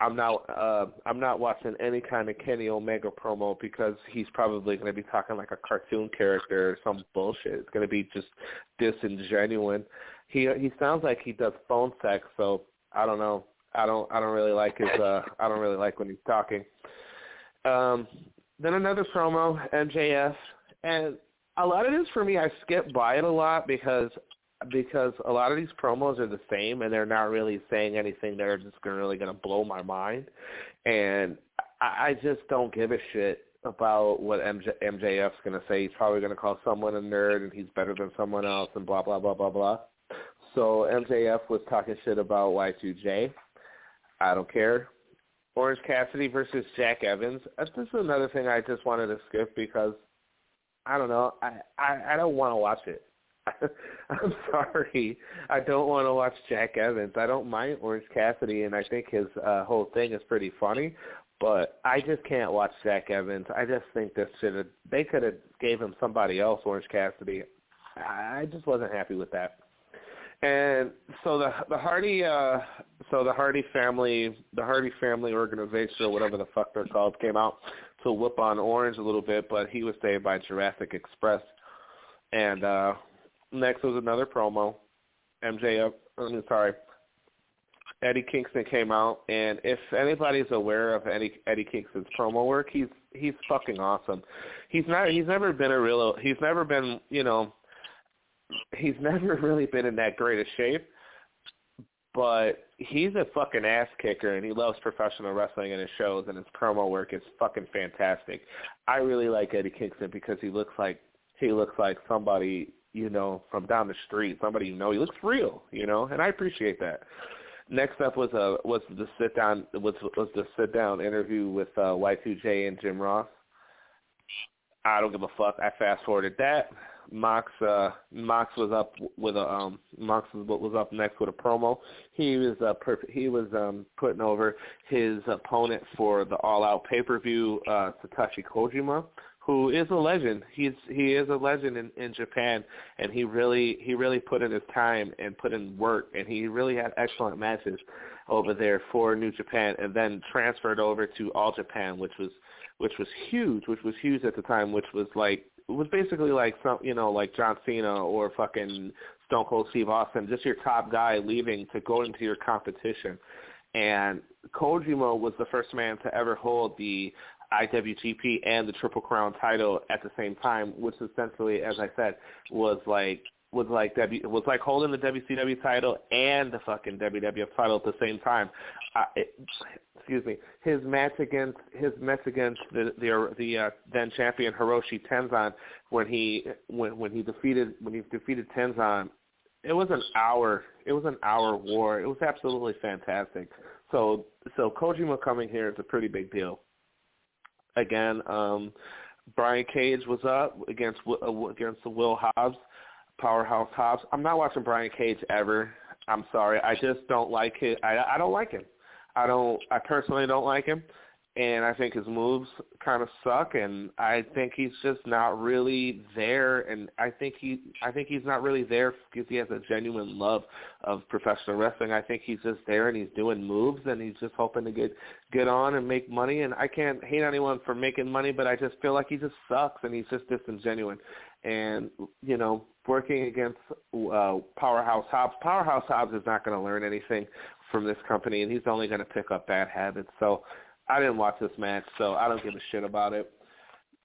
[SPEAKER 2] I'm not uh I'm not watching any kind of Kenny Omega promo because he's probably going to be talking like a cartoon character or some bullshit. It's going to be just disingenuine. He he sounds like he does phone sex, so I don't know. I don't I don't really like his uh I don't really like when he's talking. Um then another promo, MJF, and a lot of this for me I skip by it a lot because because a lot of these promos are the same and they're not really saying anything that are just gonna really gonna blow my mind, and I, I just don't give a shit about what MJ, MJF's gonna say. He's probably gonna call someone a nerd and he's better than someone else and blah blah blah blah blah. So MJF was talking shit about Y2J. I don't care. Orange Cassidy versus Jack Evans. This is another thing I just wanted to skip because I don't know. I I, I don't want to watch it. I'm sorry. I don't want to watch Jack Evans. I don't mind Orange Cassidy, and I think his uh, whole thing is pretty funny. But I just can't watch Jack Evans. I just think this should have. They could have gave him somebody else, Orange Cassidy. I just wasn't happy with that. And so the the Hardy, uh, so the Hardy family, the Hardy family organization or whatever the fuck they're called, came out to whip on Orange a little bit, but he was saved by Jurassic Express. And uh Next was another promo. MJF, I mean, sorry, Eddie Kingston came out, and if anybody's aware of Eddie Eddie Kingston's promo work, he's he's fucking awesome. He's not he's never been a real he's never been you know he's never really been in that great a shape, but he's a fucking ass kicker, and he loves professional wrestling and his shows, and his promo work is fucking fantastic. I really like Eddie Kingston because he looks like he looks like somebody you know, from down the street, somebody you know. He looks real, you know, and I appreciate that. Next up was a was the sit down was was the sit down interview with uh, Y2J and Jim Ross. I don't give a fuck. I fast forwarded that. Mox uh Mox was up with a um Mox was, was up next with a promo. He was uh per- he was um putting over his opponent for the All Out pay per view, uh Satoshi Kojima who is a legend. He's he is a legend in, in Japan, and he really he really put in his time and put in work, and he really had excellent matches over there for New Japan, and then transferred over to All Japan, which was which was huge, which was huge at the time, which was like was basically like some you know like John Cena or fucking Stone Cold Steve Austin, just your top guy leaving to go into your competition. And Kojima was the first man to ever hold the IWGP and the Triple Crown title at the same time, which essentially, as I said, was like was like W was like holding the WCW title and the fucking WWF title at the same time. Uh, it, excuse me. His match against his match against the the, the uh, then champion Hiroshi Tenzan when he when when he defeated when he defeated Tenzan. It was an hour. It was an hour war. It was absolutely fantastic. So so Kojima coming here is a pretty big deal again. Um, Brian Cage was up against against the Will Hobbs, Powerhouse Hobbs. I'm not watching Brian Cage ever. I'm sorry. I just don't like it. I I don't like him. I don't. I personally don't like him. and I think his moves kind of suck, and I think he's just not really there. And I think he, I think he's not really there because he has a genuine love of professional wrestling. I think he's just there and he's doing moves, and he's just hoping to get get on and make money. And I can't hate anyone for making money, but I just feel like he just sucks, and he's just disingenuous. And you know, working against uh, Powerhouse Hobbs, Powerhouse Hobbs is not going to learn anything from this company, and he's only going to pick up bad habits. So I didn't watch this match, so I don't give a shit about it.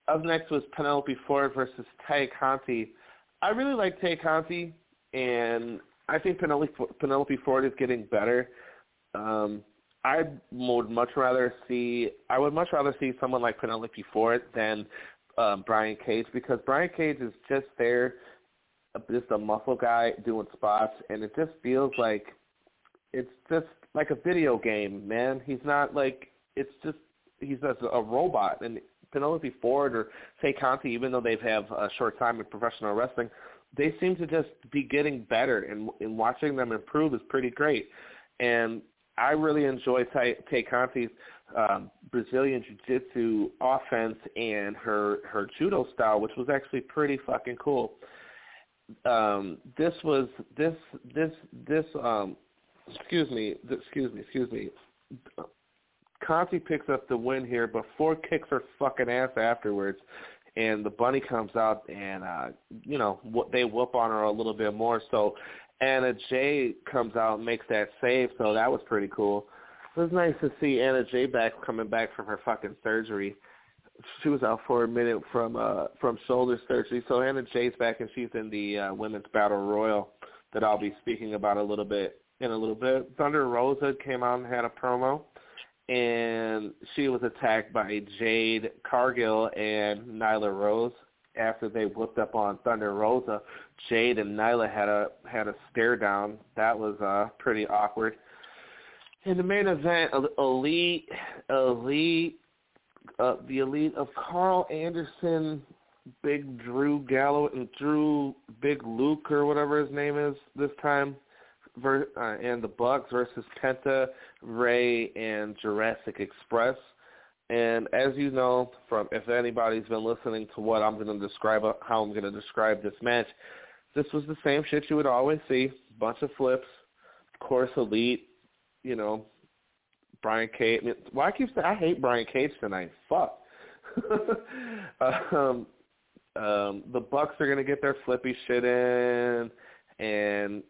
[SPEAKER 2] Up next was Penelope Ford versus Tay Conti. I really like Tay Conti, and I think Penelope, Penelope Ford is getting better. Um, I would much rather see I would much rather see someone like Penelope Ford than um, Brian Cage because Brian Cage is just there, just a muscle guy doing spots, and it just feels like it's just like a video game, man. He's not like it's just he's a, a robot. And Penelope Ford or Tay Conti, even though they've have a short time in professional wrestling, they seem to just be getting better, and, and watching them improve is pretty great. And I really enjoy Tay Conti's um, Brazilian Jiu-Jitsu offense and her her judo style, which was actually pretty fucking cool. Um, this was this this this um, excuse me excuse me excuse me Conti picks up the win here, but Ford kicks her fucking ass afterwards, and the bunny comes out and uh, you know they whoop on her a little bit more. So Anna Jay comes out and makes that save, so that was pretty cool. It was nice to see Anna Jay back coming back from her fucking surgery. She was out for a minute from uh from shoulder surgery, so Anna Jay's back and she's in the uh, women's battle royal that I'll be speaking about a little bit in a little bit. Thunder Rosa came out and had a promo and she was attacked by Jade Cargill and Nyla Rose. After they whooped up on Thunder Rosa, Jade and Nyla had a had a stare down. That was uh pretty awkward. In the main event, elite, elite, uh, the elite of Karl Anderson, Big Drew Gallo, and Drew Big Luke or whatever his name is this time ver- uh, and the Bucks versus Penta, Rey, and Jurassic Express. And as you know, from if anybody's been listening to what I'm going to describe, how I'm going to describe this match, this was the same shit you would always see: bunch of flips, course, elite, you know, Brian Cage. Why I keep saying I hate Brian Cage tonight? Fuck. um, um, the Bucks are gonna get their flippy shit in, and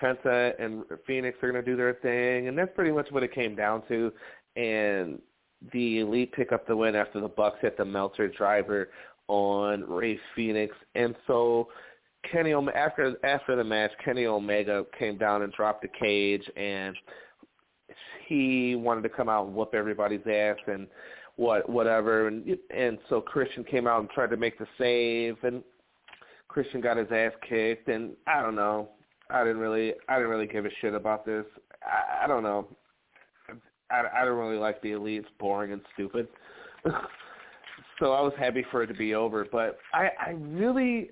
[SPEAKER 2] Penta and Fenix are going to do their thing, and that's pretty much what it came down to. And the Elite pick up the win after the Bucks hit the Meltzer driver on Rey Fenix, and so Kenny after after the match, Kenny Omega came down and dropped the cage, and he wanted to come out and whoop everybody's ass and what whatever, and and so Christian came out and tried to make the save, and Christian got his ass kicked, and I don't know. I didn't really I didn't really give a shit about this. I, I don't know. I, I don't really like the elite. It's boring and stupid. so I was happy for it to be over. But I I really,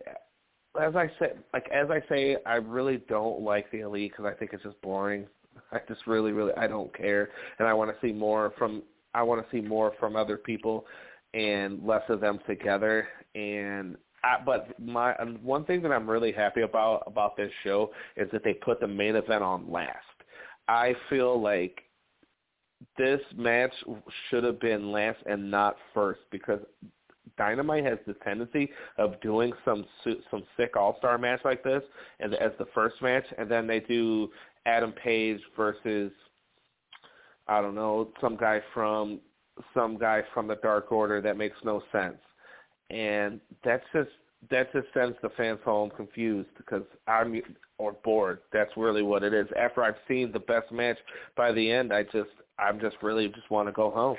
[SPEAKER 2] as I said, like as I say, I really don't like the elite because I think it's just boring. I just really really I don't care, and I want to see more from I want to see more from other people and less of them together. And I, but my um, one thing that I'm really happy about about this show is that they put the main event on last. I feel like this match should have been last and not first because Dynamite has the tendency of doing some some sick All Star match like this and as the first match, and then they do Adam Page versus I don't know some guy from some guy from the Dark Order that makes no sense and that's just that just sends the fans home confused because I'm or bored. That's really what it is. After I've seen the best match, by the end, I just I'm just really just want to go home.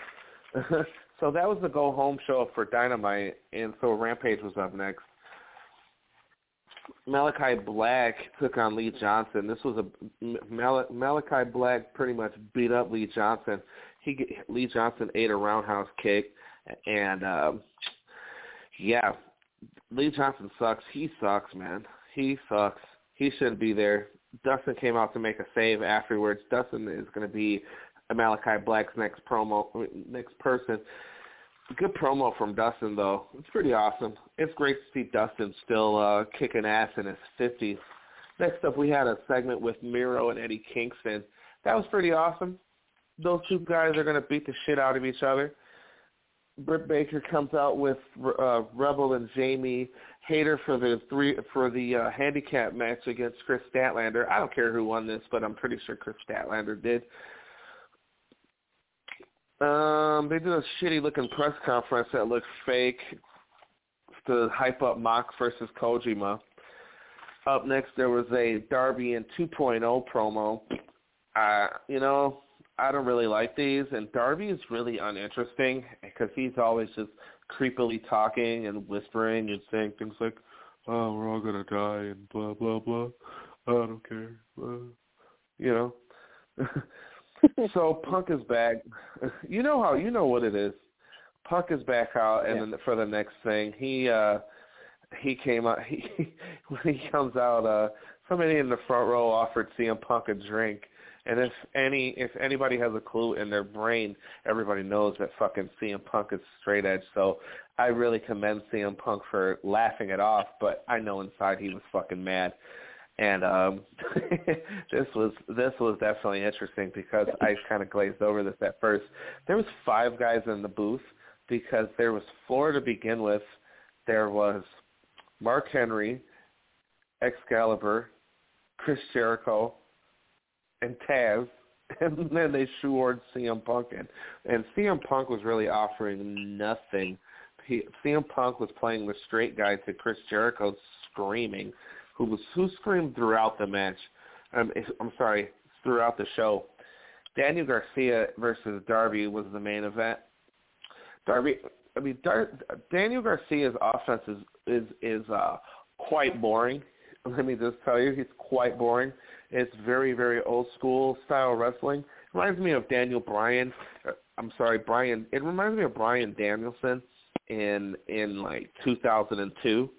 [SPEAKER 2] so that was the go home show for Dynamite, and so Rampage was up next. Malachi Black took on Lee Johnson. This was a Mal- Malachi Black pretty much beat up Lee Johnson. He Lee Johnson ate a roundhouse kick, and um, yeah, Lee Johnson sucks. He sucks, man. He sucks. He shouldn't be there. Dustin came out to make a save afterwards. Dustin is going to be Malachi Black's next promo, next person. Good promo from Dustin though. It's pretty awesome. It's great to see Dustin still uh, kicking ass in his fifties. Next up, we had a segment with Miro and Eddie Kingston. That was pretty awesome. Those two guys are to beat the shit out of each other. Britt Baker comes out with uh, Rebel and Jamie Hayter for the three for the uh, handicap match against Kris Statlander. I don't care who won this, but I'm pretty sure Kris Statlander did. Um, they did a shitty looking press conference that looked fake to hype up Mox versus Kojima. Up next, there was a Darby and 2.0 promo. Uh, you know, I don't really like these, and Darby is really uninteresting because he's always just creepily talking and whispering and saying things like, "Oh, we're all gonna die," and blah blah blah. I don't care. You know. so Punk is back. You know how you know what it is. Punk is back out, and yeah. then for the next thing, he uh he came out. He when he comes out, uh somebody in the front row offered CM Punk a drink and if any if anybody has a clue in their brain, everybody knows that fucking CM Punk is straight edge. So I really commend CM Punk for laughing it off, but I know inside he was fucking mad. And um this was this was definitely interesting because I kind of glazed over this at first. There was five guys in the booth because there was four to begin with. There was Mark Henry, Excalibur, Chris Jericho, and Taz, and then they shoehorned CM Punk in. And CM Punk was really offering nothing. He, CM Punk was playing the straight guy to Chris Jericho screaming, who was who screamed throughout the match. Um, I'm sorry, throughout the show. Daniel Garcia versus Darby was the main event. Darby, I mean, Dar- Daniel Garcia's offense is is is uh, quite boring. Let me just tell you, he's quite boring. It's very, very old school style wrestling. Reminds me of Daniel Bryan. Uh, I'm sorry, Brian. It reminds me of Bryan Danielson in in like 2002,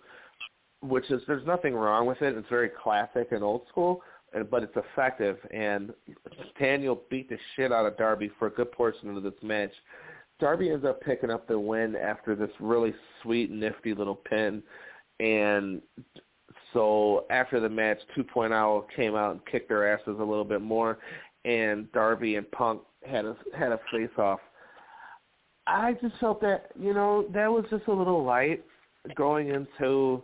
[SPEAKER 2] which is there's nothing wrong with it. It's very classic and old school, but it's effective. And Daniel beat the shit out of Darby for a good portion of this match. Darby ends up picking up the win after this really sweet, nifty little pin, and so after the match, 2.0 came out and kicked their asses a little bit more, and Darby and Punk had a had a face off. I just felt that you know that was just a little light going into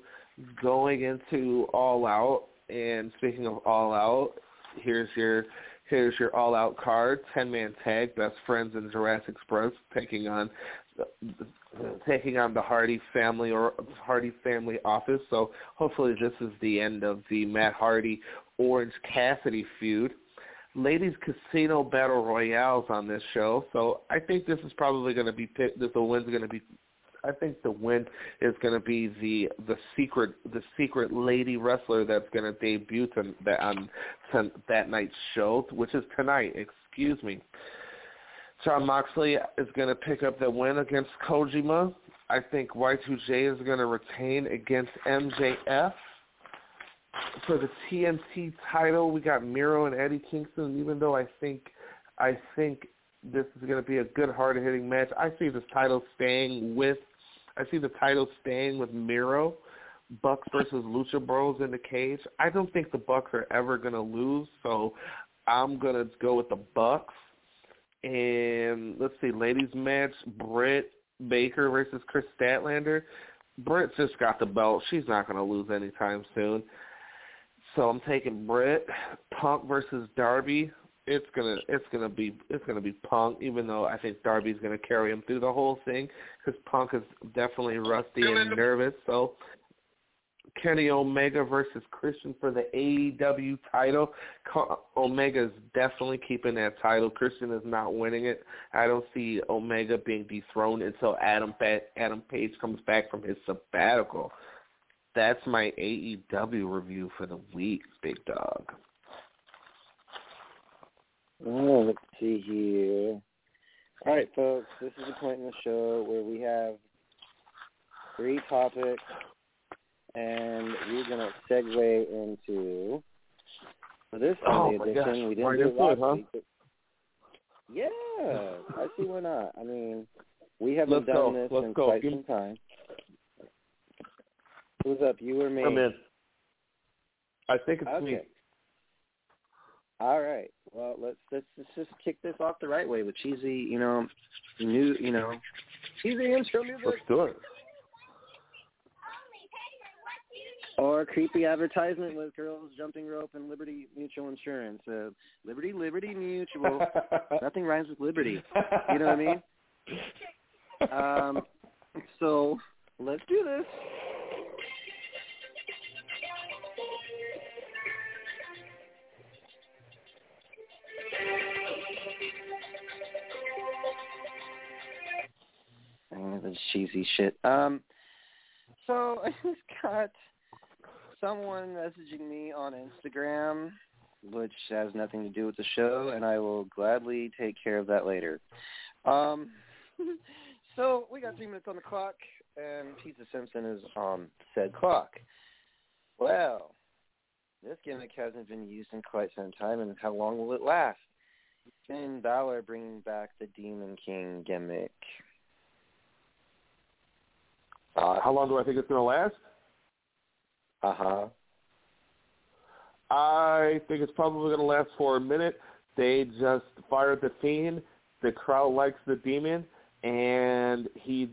[SPEAKER 2] going into All Out. And speaking of All Out, here's your here's your All Out card, ten man tag, best friends in Jurassic Express taking on taking on the Hardy family or Hardy family office. So hopefully this is the end of the Matt Hardy Orange Cassidy feud. Ladies Casino Battle Royales on this show, so I think this is probably going to be the win's going to be. I think the win is going to be the the secret the secret lady wrestler that's going to debut to, that on to, that night's show, which is tonight. Excuse me. Jon Moxley is going to pick up the win against Kojima. I think Y2J is going to retain against MJF. For the TNT title, we got Miro and Eddie Kingston. Even though I think, I think this is going to be a good, hard-hitting match. I see this title staying with, I see the title staying with Miro. Bucks versus Lucha Bros in the cage. I don't think the Bucks are ever going to lose, so I'm going to go with the Bucks. And let's see, ladies match, Britt Baker versus Kris Statlander. Britt just got the belt. She's not going to lose anytime soon. So I'm taking Britt. Punk versus Darby. It's gonna it's gonna be it's gonna be Punk, even though I think Darby's gonna carry him through the whole thing because Punk is definitely rusty and nervous. So Kenny Omega versus Christian for the AEW title. Omega is definitely keeping that title. Christian is not winning it. I don't see Omega being dethroned until Adam Adam Page comes back from his sabbatical. That's my AEW review for the week, Big Dog.
[SPEAKER 1] Oh, let's see here. All right, folks, this is the point in the show where we have three topics and we're going to segue into for this
[SPEAKER 2] oh
[SPEAKER 1] Sunday edition.
[SPEAKER 2] Gosh.
[SPEAKER 1] We didn't
[SPEAKER 2] right
[SPEAKER 1] do it last
[SPEAKER 2] huh?
[SPEAKER 1] week. But Yeah, I see why not. I mean, we haven't
[SPEAKER 2] Let's
[SPEAKER 1] done
[SPEAKER 2] go.
[SPEAKER 1] this
[SPEAKER 2] Let's
[SPEAKER 1] in
[SPEAKER 2] go.
[SPEAKER 1] quite
[SPEAKER 2] Give-
[SPEAKER 1] some time. Who's up, you or me?
[SPEAKER 2] I'm in. I think it's
[SPEAKER 1] Okay.
[SPEAKER 2] me.
[SPEAKER 1] All right. Well, let's let's let's just kick this off the right way with cheesy, you know, new, you know, cheesy intro music
[SPEAKER 2] Let's do it.
[SPEAKER 1] or creepy advertisement with girls jumping rope and Liberty Mutual Insurance. Uh, Liberty, Liberty Mutual. Nothing rhymes with liberty. You know what I mean? Um, so let's do this. Cheesy shit. Um, so I just got someone messaging me on Instagram, which has nothing to do with the show, and I will gladly take care of that later. Um, so we got three minutes on the clock, and Pizza Simpson is on said clock. Well, this gimmick hasn't been used in quite some time, and how long will it last? Finn Balor bringing back the Demon King gimmick.
[SPEAKER 2] Uh, how long do I think it's going to last?
[SPEAKER 1] Uh huh.
[SPEAKER 2] I think it's probably going to last for a minute. They just fired the Fiend. The crowd likes the Demon, and he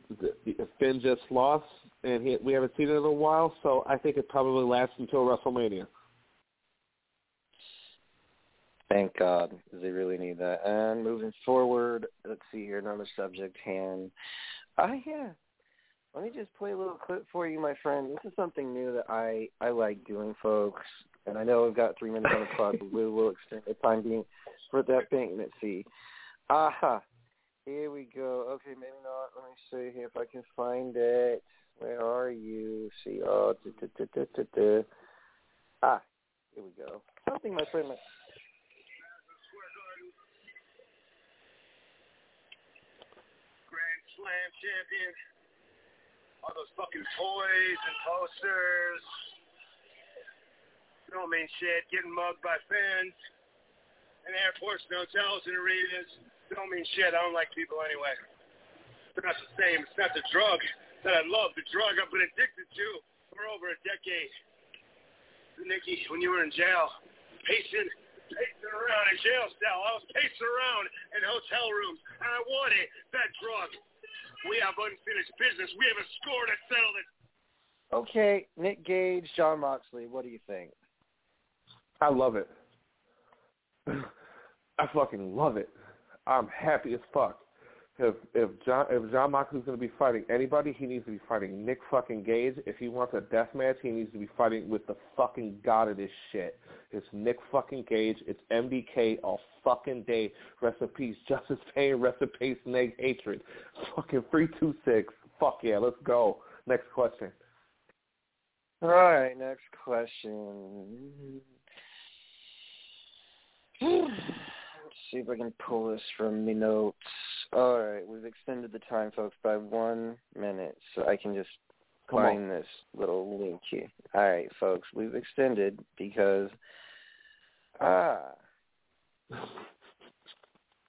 [SPEAKER 2] Finn just lost, and he, we haven't seen it in a while. So I think it probably lasts until WrestleMania.
[SPEAKER 1] Thank God, 'cause they really need that. And moving forward, let's see here, another subject hand. Ah, yeah. Let me just play a little clip for you, my friend. This is something new that I I like doing, folks. And I know we've got three minutes on the clock, but we will extend the time being for that thing. Let's. Aha. Here we go. Okay, maybe not. Let me see here if I can find it. Where are you? See, oh, da, da, da, da, da, da. ah, here we go. Something my friend.
[SPEAKER 3] Grand Slam champion. All those fucking toys and posters. Don't mean shit. Getting mugged by fans. And airports and hotels and arenas. Don't mean shit. I don't like people anyway. It's not the same. It's not the drug that I love. The drug I've been addicted to for over a decade. Nikki, when you were in jail, pacing, pacing around in jail cell. I was pacing around in hotel rooms, and I wanted that drug. We have unfinished business. We have a score to settle this.
[SPEAKER 1] Okay, Nick Gage, Jon Moxley. What do you think?
[SPEAKER 2] I love it. I fucking love it. I'm happy as fuck. If if Jon if Jon Moxley's going to be fighting anybody, he needs to be fighting Nick fucking Gage. If he wants a death match, he needs to be fighting with the fucking god of this shit. It's Nick fucking Gage. It's MDK all fucking day. Rest in peace, Justice Pain. Rest in peace, Nate Hatred. Fucking three two six. Fuck yeah, let's go. Next question.
[SPEAKER 1] All right, next question. Let's see if I can pull this from me notes. All right, we've extended the time, folks, by one minute, so I can just
[SPEAKER 2] Come
[SPEAKER 1] find this little link here. All right, folks, we've extended because ah,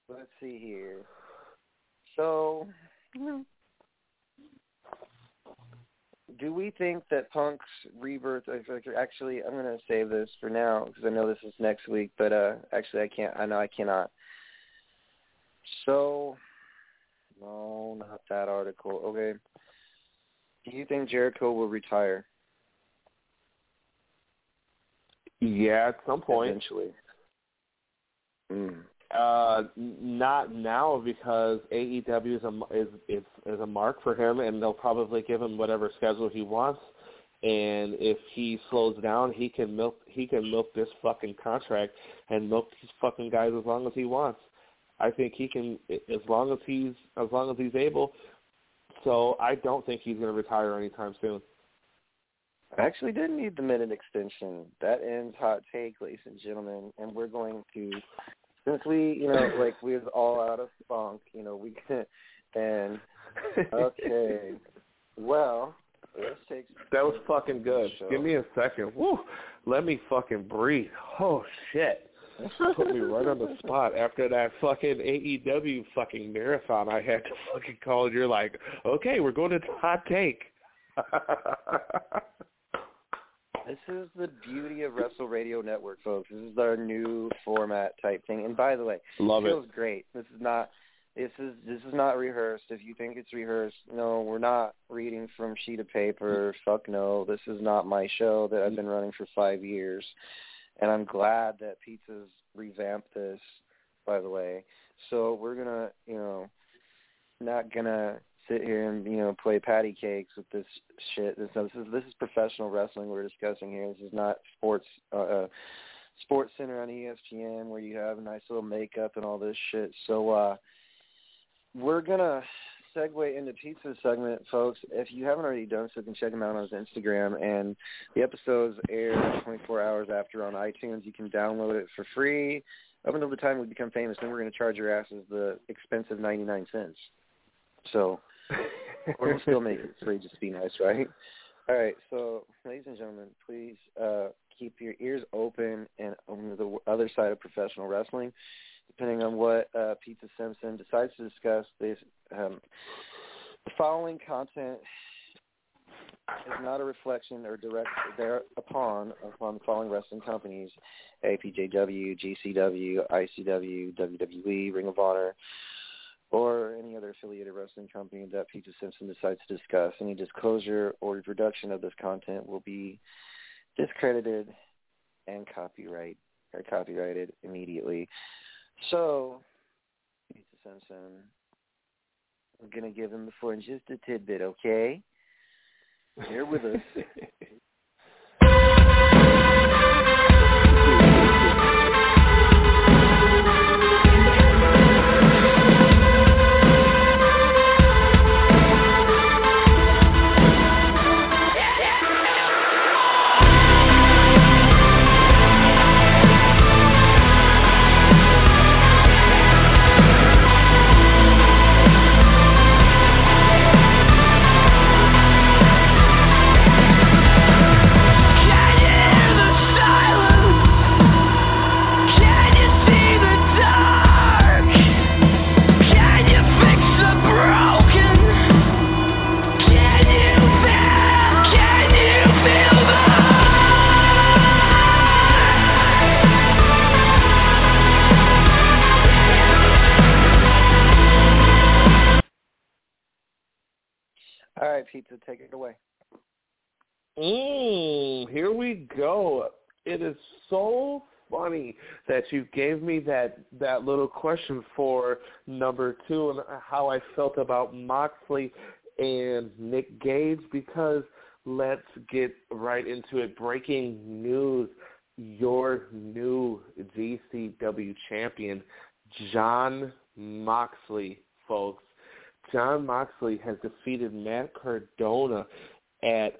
[SPEAKER 1] let's see here. So, do we think that Punk's rebirth? Actually, I'm going to save this for now because I know this is next week. But uh actually, I can't. I know I cannot. So, no, not that article. Okay. Do you think Jericho will retire
[SPEAKER 2] Yeah, at some point.
[SPEAKER 1] eventually? Mm.
[SPEAKER 2] Uh, not now because AEW is a is, is is a mark for him, and they'll probably give him whatever schedule he wants. And if he slows down, he can milk he can milk this fucking contract and milk these fucking guys as long as he wants. I think he can as long as he's as long as he's able. So I don't think he's going to retire anytime soon.
[SPEAKER 1] I actually didn't need the minute extension. That ends hot take, ladies and gentlemen, and we're going to since we, you know, like we was all out of funk, you know, we can and okay. Well, let's take
[SPEAKER 2] That was fucking good. Give me a second. Woo. Let me fucking breathe. Oh shit. put me right on the spot after that fucking AEW fucking marathon I had to fucking call and you're like, okay, we're going to hot take.
[SPEAKER 1] This is the beauty of Wrestle Radio Network, folks. This is our new format type thing. And by the way,
[SPEAKER 2] Love
[SPEAKER 1] it
[SPEAKER 2] it.
[SPEAKER 1] feels great. This is not this is this is not rehearsed. If you think it's rehearsed, no, we're not reading from sheet of paper. Fuck no. This is not my show that I've been running for five years. And I'm glad that Pizza's revamped this, by the way. So we're gonna, you know, not gonna sit here and you know play patty cakes with this shit. This, this is this is professional wrestling we're discussing here. This is not sports uh, uh Sports Center on ESPN where you have a nice little makeup and all this shit. So uh we're gonna segue into pizza segment, folks. If you haven't already done so, you can check him out on his Instagram. And the episodes air 24 hours after on iTunes. You can download it for free up until the time we become famous. Then we're going to charge your asses the expensive 99 cents. So we'll still make it free just be nice, right? All right. So, ladies and gentlemen, please uh, keep your ears open and on the other side of professional wrestling depending on what uh, Pizza Simpson decides to discuss. This, um, the following content is not a reflection or direct thereupon upon the following wrestling companies: APJW, GCW, ICW, WWE, Ring of Honor, or any other affiliated wrestling company that Pizza Simpson decides to discuss. Any disclosure or reproduction of this content will be discredited and copyright or copyrighted immediately. So, Pizza Simpson, I'm to give him the floor in just a tidbit, okay? Bear with us. Right, Pizza, take it away.
[SPEAKER 2] Mm, here we go. It is so funny that you gave me that that little question for number two and how I felt about Moxley and Nick Gage because let's get right into it. Breaking news: your new GCW champion, Jon Moxley, folks. Jon Moxley has defeated Matt Cardona at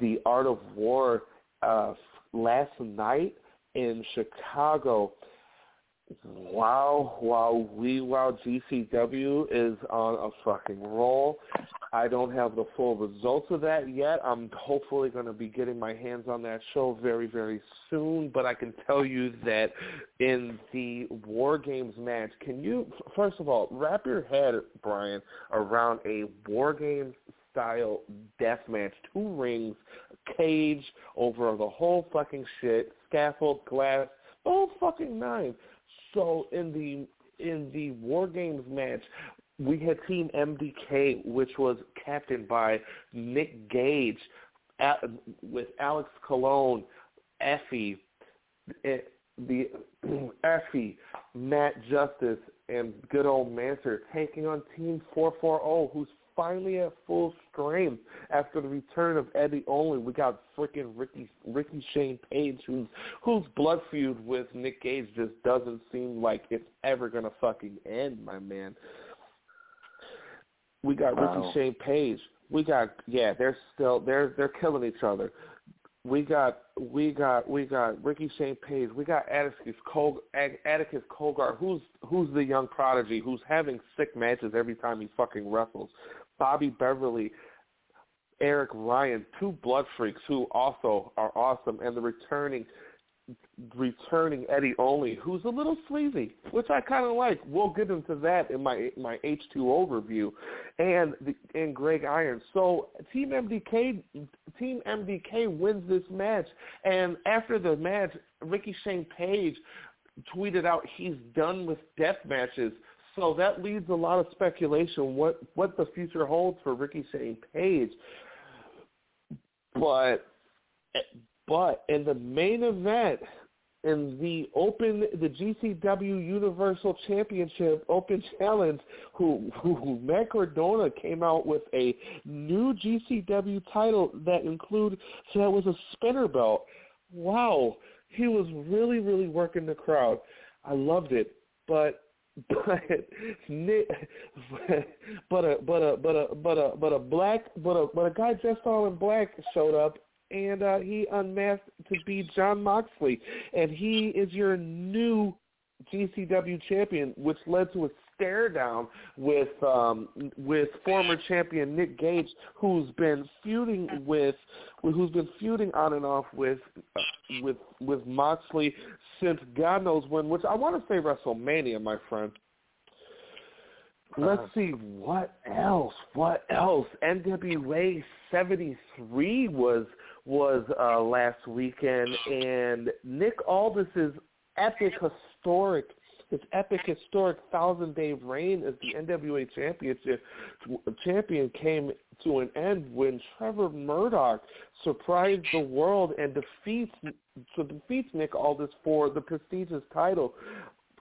[SPEAKER 2] the Art of War uh, last night in Chicago. Wow, wow, we wow GCW is on a fucking roll. I don't have the full results of that yet. I'm hopefully going to be getting my hands on that show very, very soon. But I can tell you that in the War Games match, can you, first of all, wrap your head, Brian, around a War Games style death match? Two rings, cage over the whole fucking shit, scaffold, glass, the whole fucking nine. So in the in the War Games match, we had Team MDK, which was captained by Nick Gage, with Alex Colon, Effie, eh, the Effie, Matt Justice, and good old Manser taking on Team 440, who's finally at full strength after the return of Eddie Only. We got freaking Ricky Ricky Shane Page, who's whose blood feud with Nick Gage just doesn't seem like it's ever gonna fucking end, my man. We got
[SPEAKER 1] Wow.
[SPEAKER 2] Ricky Shane Page. We got yeah, they're still they're they're killing each other. We got we got we got Ricky Shane Page. We got Atticus Col Atticus Cogar, who's who's the young prodigy who's having sick matches every time he fucking wrestles. Bobby Beverly, Eric Ryan, two blood freaks who also are awesome, and the returning returning Eddie Only, who's a little sleazy, which I kind of like. We'll get into that in my my H two overview, and the, and Greg Iron. So Team MDK Team MDK wins this match, and after the match, Ricky Shane Page tweeted out he's done with death matches. So that leads a lot of speculation what what the future holds for Ricky Shane Page. But eh, but in the main event, in the open, the GCW Universal Championship Open Challenge, who, who Matt Cardona came out with a new GCW title that include so that was a spinner belt. Wow, he was really really working the crowd. I loved it, but but but a but a but a but a but a black but a but a guy dressed all in black showed up and uh, he unmasked to be Jon Moxley, and he is your new GCW champion, which led to a stare down with um, with former champion Nick Gage, who's been feuding with who's been feuding on and off with with with Moxley since God knows when, which I want to say WrestleMania, my friend. Let's see what else. What else? NWA seventy three was was uh, last weekend, and Nick Aldis's epic historic his epic historic thousand day reign as the NWA championship champion came to an end when Trevor Murdoch surprised the world and defeats so defeats Nick Aldis for the prestigious title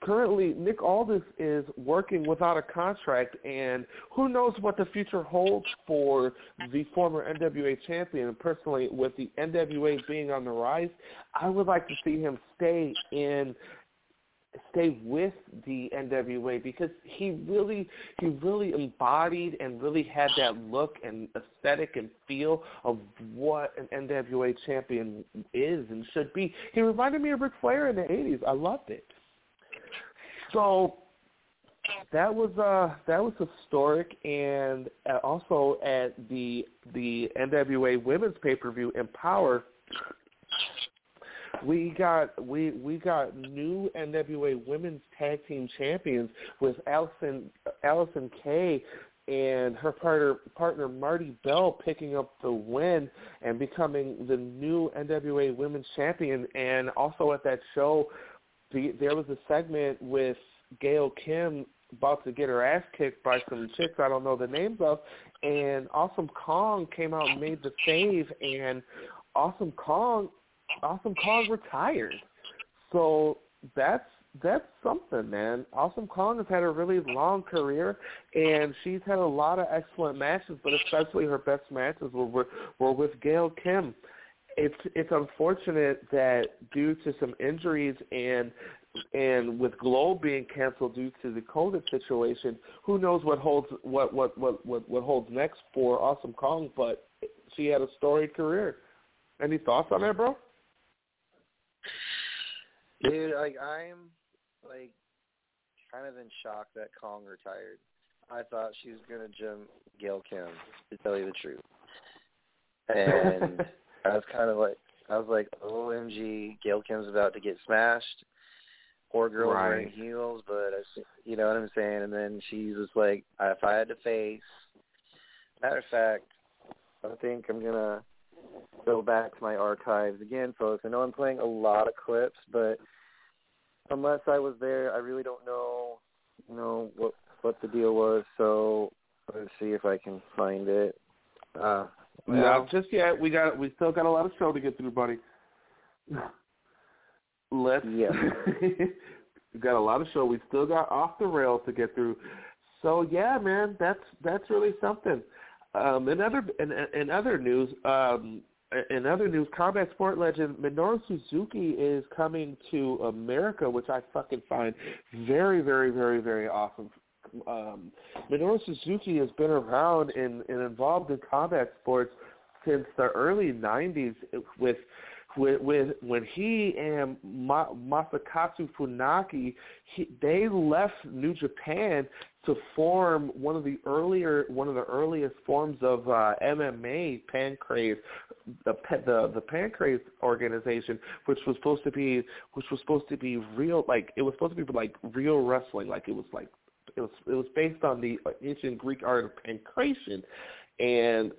[SPEAKER 2] currently Nick Aldis is working without a contract, and who knows what the future holds for the former NWA champion. Personally, with the NWA being on the rise, I would like to see him stay in stay with the NWA because he really he really embodied and really had that look and aesthetic and feel of what an NWA champion is and should be. He reminded me of Ric Flair in the 80s. I loved it. So that was uh that was historic and uh, also at the the NWA Women's Pay Per View Empower we got we we got new NWA Women's Tag Team Champions with Allysin Allysin Kay and her partner partner Marti Belle picking up the win and becoming the new NWA Women's Champion. And also at that show, the, there was a segment with Gail Kim about to get her ass kicked by some chicks I don't know the names of, and Awesome Kong came out and made the save, and Awesome Kong, Awesome Kong retired. So that's that's something, man. Awesome Kong has had a really long career, and she's had a lot of excellent matches, but especially her best matches were were, were with Gail Kim. It's it's unfortunate that due to some injuries and and with GLOW being canceled due to the COVID situation, who knows what holds what what what what, what holds next for Awesome Kong? But she had a storied career. Any thoughts on that, bro?
[SPEAKER 1] Dude, like I'm like kind of in shock that Kong retired. I thought she was gonna jump Gail Kim, to tell you the truth. And I was kind of like, I was like, OMG, Gail Kim's about to get smashed poor girl
[SPEAKER 2] right.
[SPEAKER 1] wearing heels, but I, you know what I'm saying. And then she's just like, if I had to face, matter of fact, I think I'm gonna go back to my archives again, folks. I know I'm playing a lot of clips, but unless I was there, I really don't know, you know what what the deal was. So let's see if I can find it. Uh,
[SPEAKER 2] well, Not just yet. We got we still got a lot of show to get through, buddy. Let's.
[SPEAKER 1] Yeah.
[SPEAKER 2] we got a lot of show. We still got off the rails to get through. So yeah, man, that's that's really something. Um, in other in, in other news, um, in other news, combat sport legend Minoru Suzuki is coming to America, which I fucking find very, very, very, very awesome. Um, Minoru Suzuki has been around and, and involved in combat sports since the early '90s with with, with when he and Ma, Masakatsu Funaki, he, they left New Japan to form one of the earlier one of the earliest forms of uh, MMA, Pancrase, the the the Pancrase organization, which was supposed to be which was supposed to be real, like it was supposed to be like real wrestling, like it was like it was it was based on the ancient Greek art of pancration, and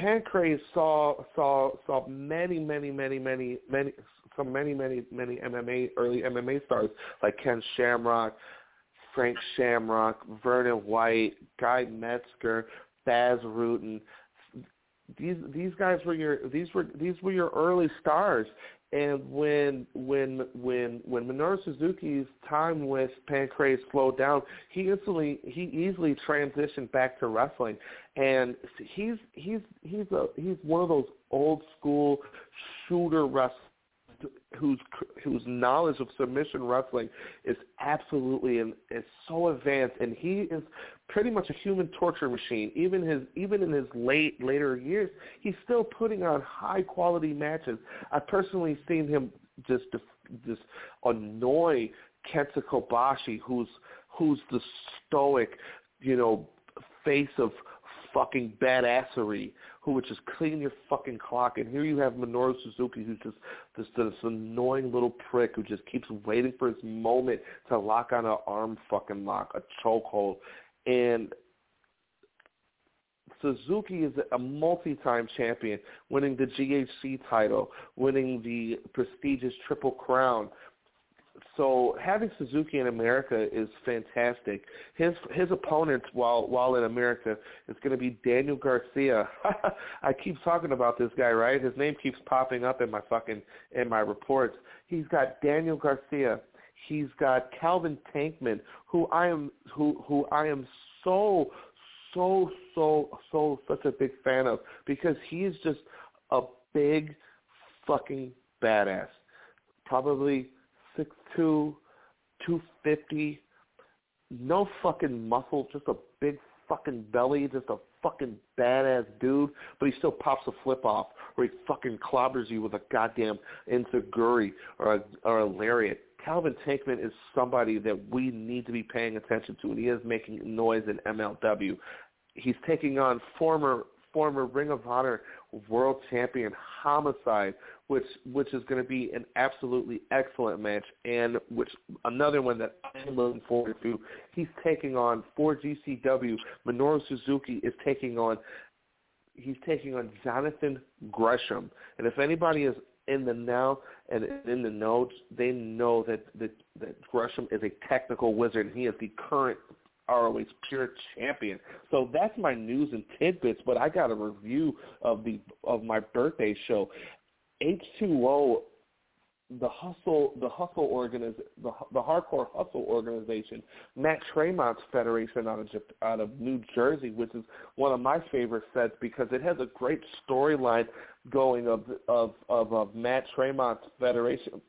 [SPEAKER 2] Pancrase saw saw saw many many many many many some many many many MMA early MMA stars like Ken Shamrock, Frank Shamrock, Vernon White, Guy Metzger, Bas Rutten. These these guys were your these were these were your early stars. And when when when when Minoru Suzuki's time with Pancrase slowed down, he instantly he easily transitioned back to wrestling, and he's he's he's a he's one of those old school shooter wrestlers whose whose knowledge of submission wrestling is absolutely and is so advanced, and he is pretty much a human torture machine. Even his even in his late later years, he's still putting on high quality matches. I've personally seen him just just annoy Kenta Kobashi, who's who's the stoic, you know, face of fucking badassery who would just clean your fucking clock. And here you have Minoru Suzuki, who's just this this annoying little prick who just keeps waiting for his moment to lock on an arm fucking lock, a chokehold. And Suzuki is a multi-time champion, winning the GHC title, winning the prestigious Triple Crown, so having Suzuki in America is fantastic. His his opponent while while in America is going to be Daniel Garcia. I keep talking about this guy, right? His name keeps popping up in my fucking in my reports. He's got Daniel Garcia. He's got Calvin Tankman, who I am who who I am so so so so such a big fan of because he's just a big fucking badass. Probably six two, two fifty, no fucking muscle, just a big fucking belly, just a fucking badass dude, but he still pops a flip off or he fucking clobbers you with a goddamn enzuigiri or a, or a lariat. Calvin Tankman is somebody that we need to be paying attention to, and he is making noise in MLW. He's taking on former former Ring of Honor world champion Homicide, which which is going to be an absolutely excellent match, and which another one that I'm looking forward to. He's taking on for GCW. Minoru Suzuki is taking on he's taking on Jonathan Gresham, and if anybody is in the now and in the notes, they know that that, that Gresham is a technical wizard, and he is the current ROH Pure Champion. So that's my news and tidbits. But I got a review of the of my birthday show. H2O, the hustle, the hustle organiz, the the hardcore hustle organization, Matt Tremont's federation out of out of New Jersey, which is one of my favorite sets because it has a great storyline going of of of, of Matt Tremont's federation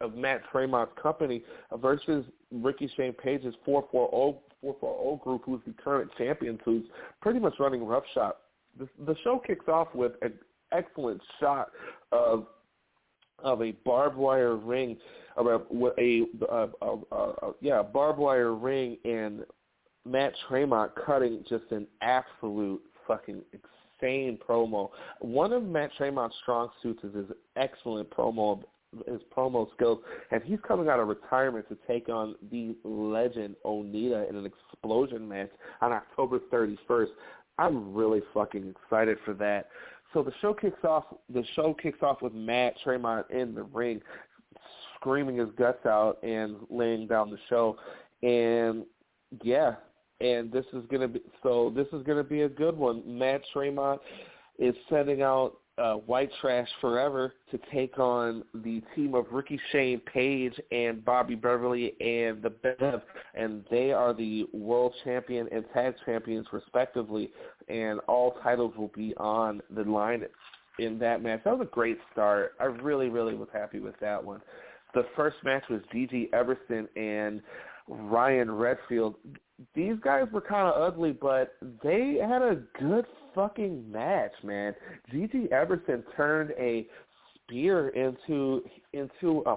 [SPEAKER 2] of Matt Tremont's company uh, versus Ricky Shane Page's 440 440 group, who's the current champion, who's pretty much running roughshod. The, the show kicks off with an excellent shot of of a barbed wire ring, of a, a, a, a, a yeah, barbed wire ring, and Matt Tremont cutting just an absolute fucking insane promo. One of Matt Tremont's strong suits is his excellent promo his promo skills, and he's coming out of retirement to take on the legend Onita in an explosion match on October 31st. I'm really fucking excited for that. So the show kicks off. The show kicks off with Matt Tremont in the ring, screaming his guts out and laying down the show, and yeah, and this is gonna be so. This is gonna be a good one. Matt Tremont is sending out uh, White Trash Forever to take on the team of Ricky Shane Page and Bobby Beverly and the Bev, and they are the world champion and tag champions respectively, and all titles will be on the line in that match. That was a great start. I really, really was happy with that one. The first match was Gigi Everson and Ryan Redfield. These guys were kind of ugly, but they had a good fucking match, man. Gigi Everson turned a spear into into a.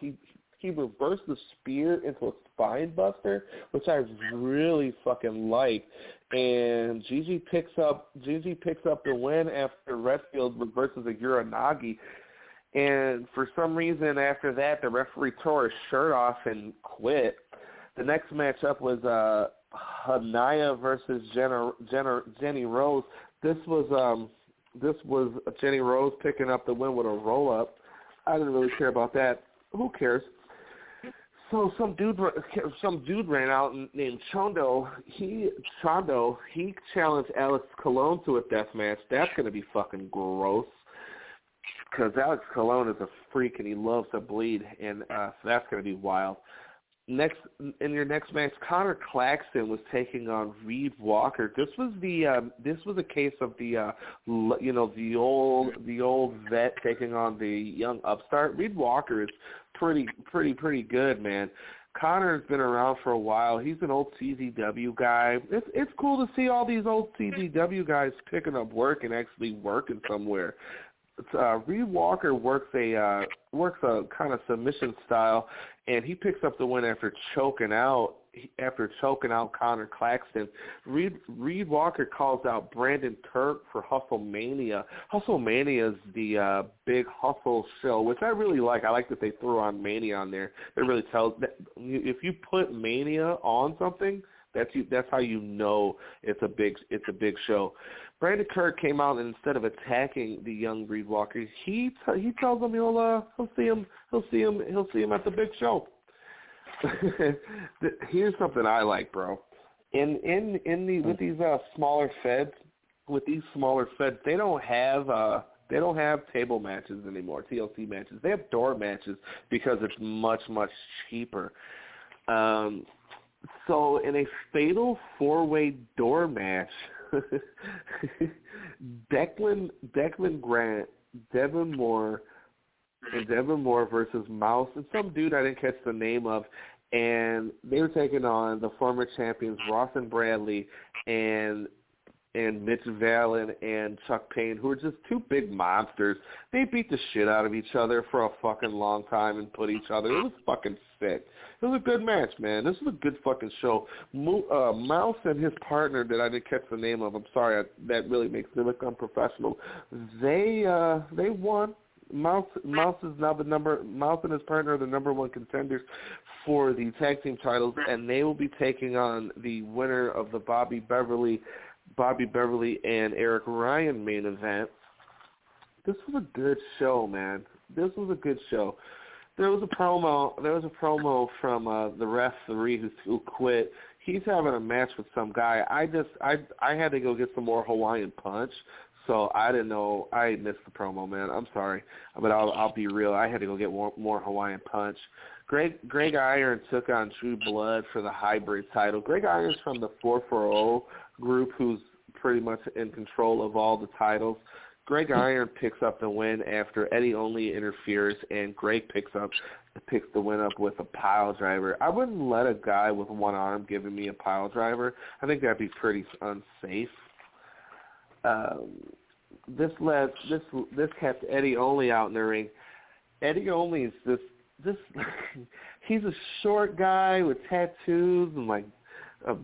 [SPEAKER 2] He he reversed the spear into a spine buster, which I really fucking like. And Gigi picks up Gigi picks up the win after Redfield reverses a uranage. And for some reason after that the referee tore his shirt off and quit. The next matchup was uh Hanaya versus Jenna, Jenna, Jenny Rose. This was um this was Jenny Rose picking up the win with a roll up. I didn't really care about that. Who cares? So some dude, some dude ran out named Chondo. He Chondo. He challenged Alex Colon to a death match. That's gonna be fucking gross. Because Alex Colon is a freak and he loves to bleed, and uh, so that's gonna be wild next in your next match, Connor Claxton was taking on Reed Walker. This was the um, this was a case of the uh, you know the old the old vet taking on the young upstart. Reed Walker is pretty pretty pretty good, man. Connor's been around for a while. He's an old CZW guy. It's it's cool to see all these old CZW guys picking up work and actually working somewhere uh, Reed Walker works a uh, works a kind of submission style, and he picks up the win after choking out after choking out Connor Claxton. Reed Reed Walker calls out Brandon Kirk for Hustle Mania. Hustle Mania is the uh, big hustle show, which I really like. I like that they threw on Mania on there. It really tells that if you put Mania on something, that's you. That's how you know it's a big it's a big show. Brandon Kirk came out and instead of attacking the young Reed Walker, he t- he tells him he'll uh, he'll see him he'll see him he'll see him at the big show. Here's something I like, bro. In in in the with these uh, smaller feds, with these smaller feds, they don't have uh they don't have table matches anymore, TLC matches. They have door matches because it's much much cheaper. Um, so in a fatal four way door match, Declan Declan Grant, Devin Moore, and Devin Moore versus Mouse and some dude I didn't catch the name of, and they were taking on the former champions Ross and Bradley and and Mitch Vallon and Chuck Payne, who are just two big monsters. They beat the shit out of each other for a fucking long time and put each other. It was fucking sick. It was a good match, man. This was a good fucking show. Uh, Mouse and his partner that I didn't catch the name of. I'm sorry, I, that really makes me look unprofessional. They uh they won. Mouse Mouse is now the number Mouse and his partner are the number one contenders for the tag team titles, and they will be taking on the winner of the Bobby Beverly Bobby Beverly and Eric Ryan main event. This was a good show, man. This was a good show. There was a promo. There was a promo from uh, the referee who, who quit. He's having a match with some guy. I just I I had to go get some more Hawaiian punch, so I didn't know. I missed the promo, man. I'm sorry, but I'll I'll be real. I had to go get more, more Hawaiian punch. Greg Greg Iron took on True Blood for the hybrid title. Greg Iron's from the 440 group, who's pretty much in control of all the titles. Greg Iron picks up the win after Eddie Only interferes, and Greg picks up picks the win up with a pile driver. I wouldn't let a guy with one arm giving me a pile driver. I think that'd be pretty unsafe. Um, this led this this kept Eddie Only out in the ring. Eddie Only is this this he's a short guy with tattoos and like a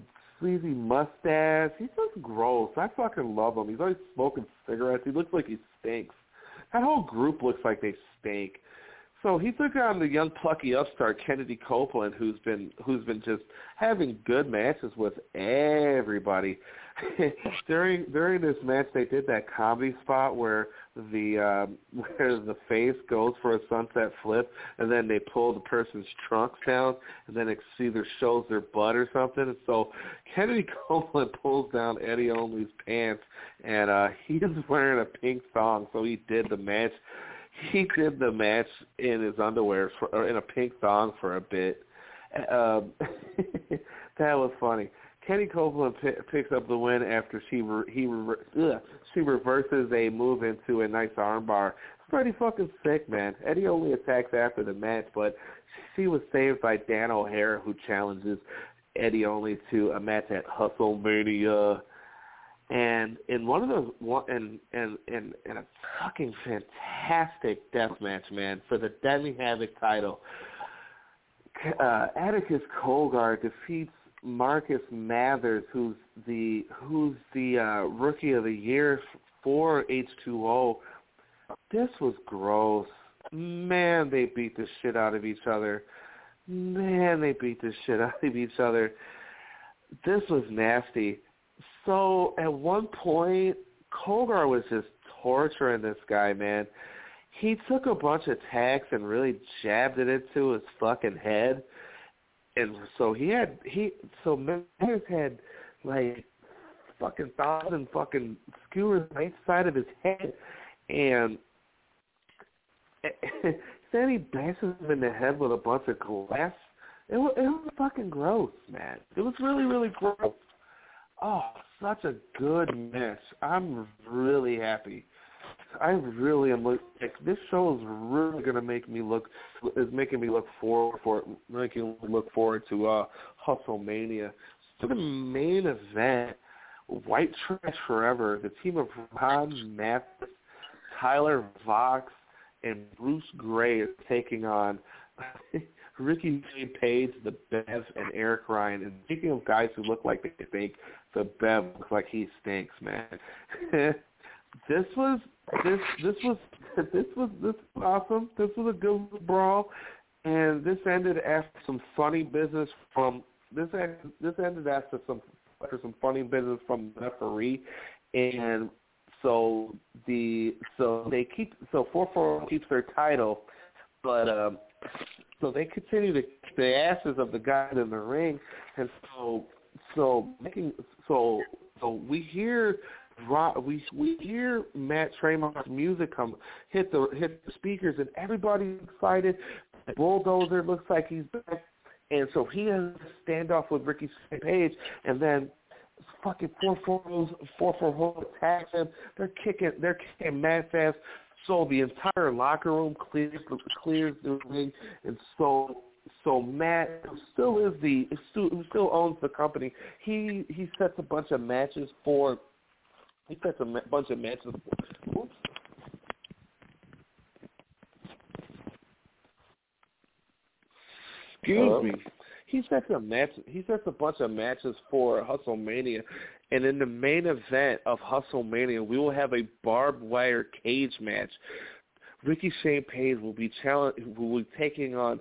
[SPEAKER 2] sleazy mustache. He's just gross. I fucking love him. He's always smoking cigarettes. He looks like he stinks. That whole group looks like they stink. So he took on the young plucky upstart Kennedy Copeland, who's been who's been just having good matches with everybody. during during this match, they did that comedy spot where the um, where the face goes for a sunset flip, and then they pull the person's trunks down, and then it either shows their butt or something. And so Kennedy Copeland pulls down Eddie Only's pants, and uh, he is wearing a pink thong, so he did the match. He did the match in his underwear for, or in a pink thong for a bit. Um, that was funny. Kenny Copeland p- picks up the win after she re- he re- ugh, she reverses a move into a nice armbar. Pretty fucking sick, man. Eddie only attacks after the match, but she was saved by Dan O'Hara, who challenges Eddie only to a match at Hustle Mania. And in one of those, and and and and a fucking fantastic death match, man, for the Deadly Havoc title. uh, Atticus Cogar defeats Marcus Mathers, who's the who's the uh, rookie of the year for H2O. This was gross. Man, they beat the shit out of each other. Man, they beat the shit out of each other. This was nasty. So at one point, Cogar was just torturing this guy, man. He took a bunch of tacks and really jabbed it into his fucking head. And so he had he so Mathers had like fucking thousand fucking skewers on each side of his head and then he bashes him in the head with a bunch of glass. It was, it was fucking gross, man. It was really, really gross. Oh, such a good match. I'm really happy. I really am. Look, like, this show is really to make me look is making me look forward for making look forward to uh Hustle Mania. So the main event, White Trash Forever, the team of Ron Mathis, Tyler Vox, and Bruce Gray is taking on Ricky J. Page, the Bev, and Eric Ryan. And speaking of guys who look like they stink, the Bev looks like he stinks, man. this was this this was this was this was awesome. This was a good brawl, and this ended after some funny business from this ended, this ended after some after some funny business from the referee, and so the so they keep so four four keeps their title, but um, so they continue to kick the asses of the guys in the ring, and so so making so so we hear we we hear Matt Tremont's music come hit the hit the speakers, and everybody's excited. Bulldozer looks like he's back, and so he has a standoff with Ricky Page, and then fucking four four four four attacks him. They're kicking they're kicking Matt's ass. So the entire locker room clears clears the ring, and so so Matt still is the who still owns the company. He he sets a bunch of matches for. He sets a bunch of matches. For, oops. Excuse uh, me he sets a match. He sets a bunch of matches for Hustle Mania, and in the main event of Hustle Mania, we will have a barbed wire cage match. Ricky Shane Page will be challenge. Will be taking on.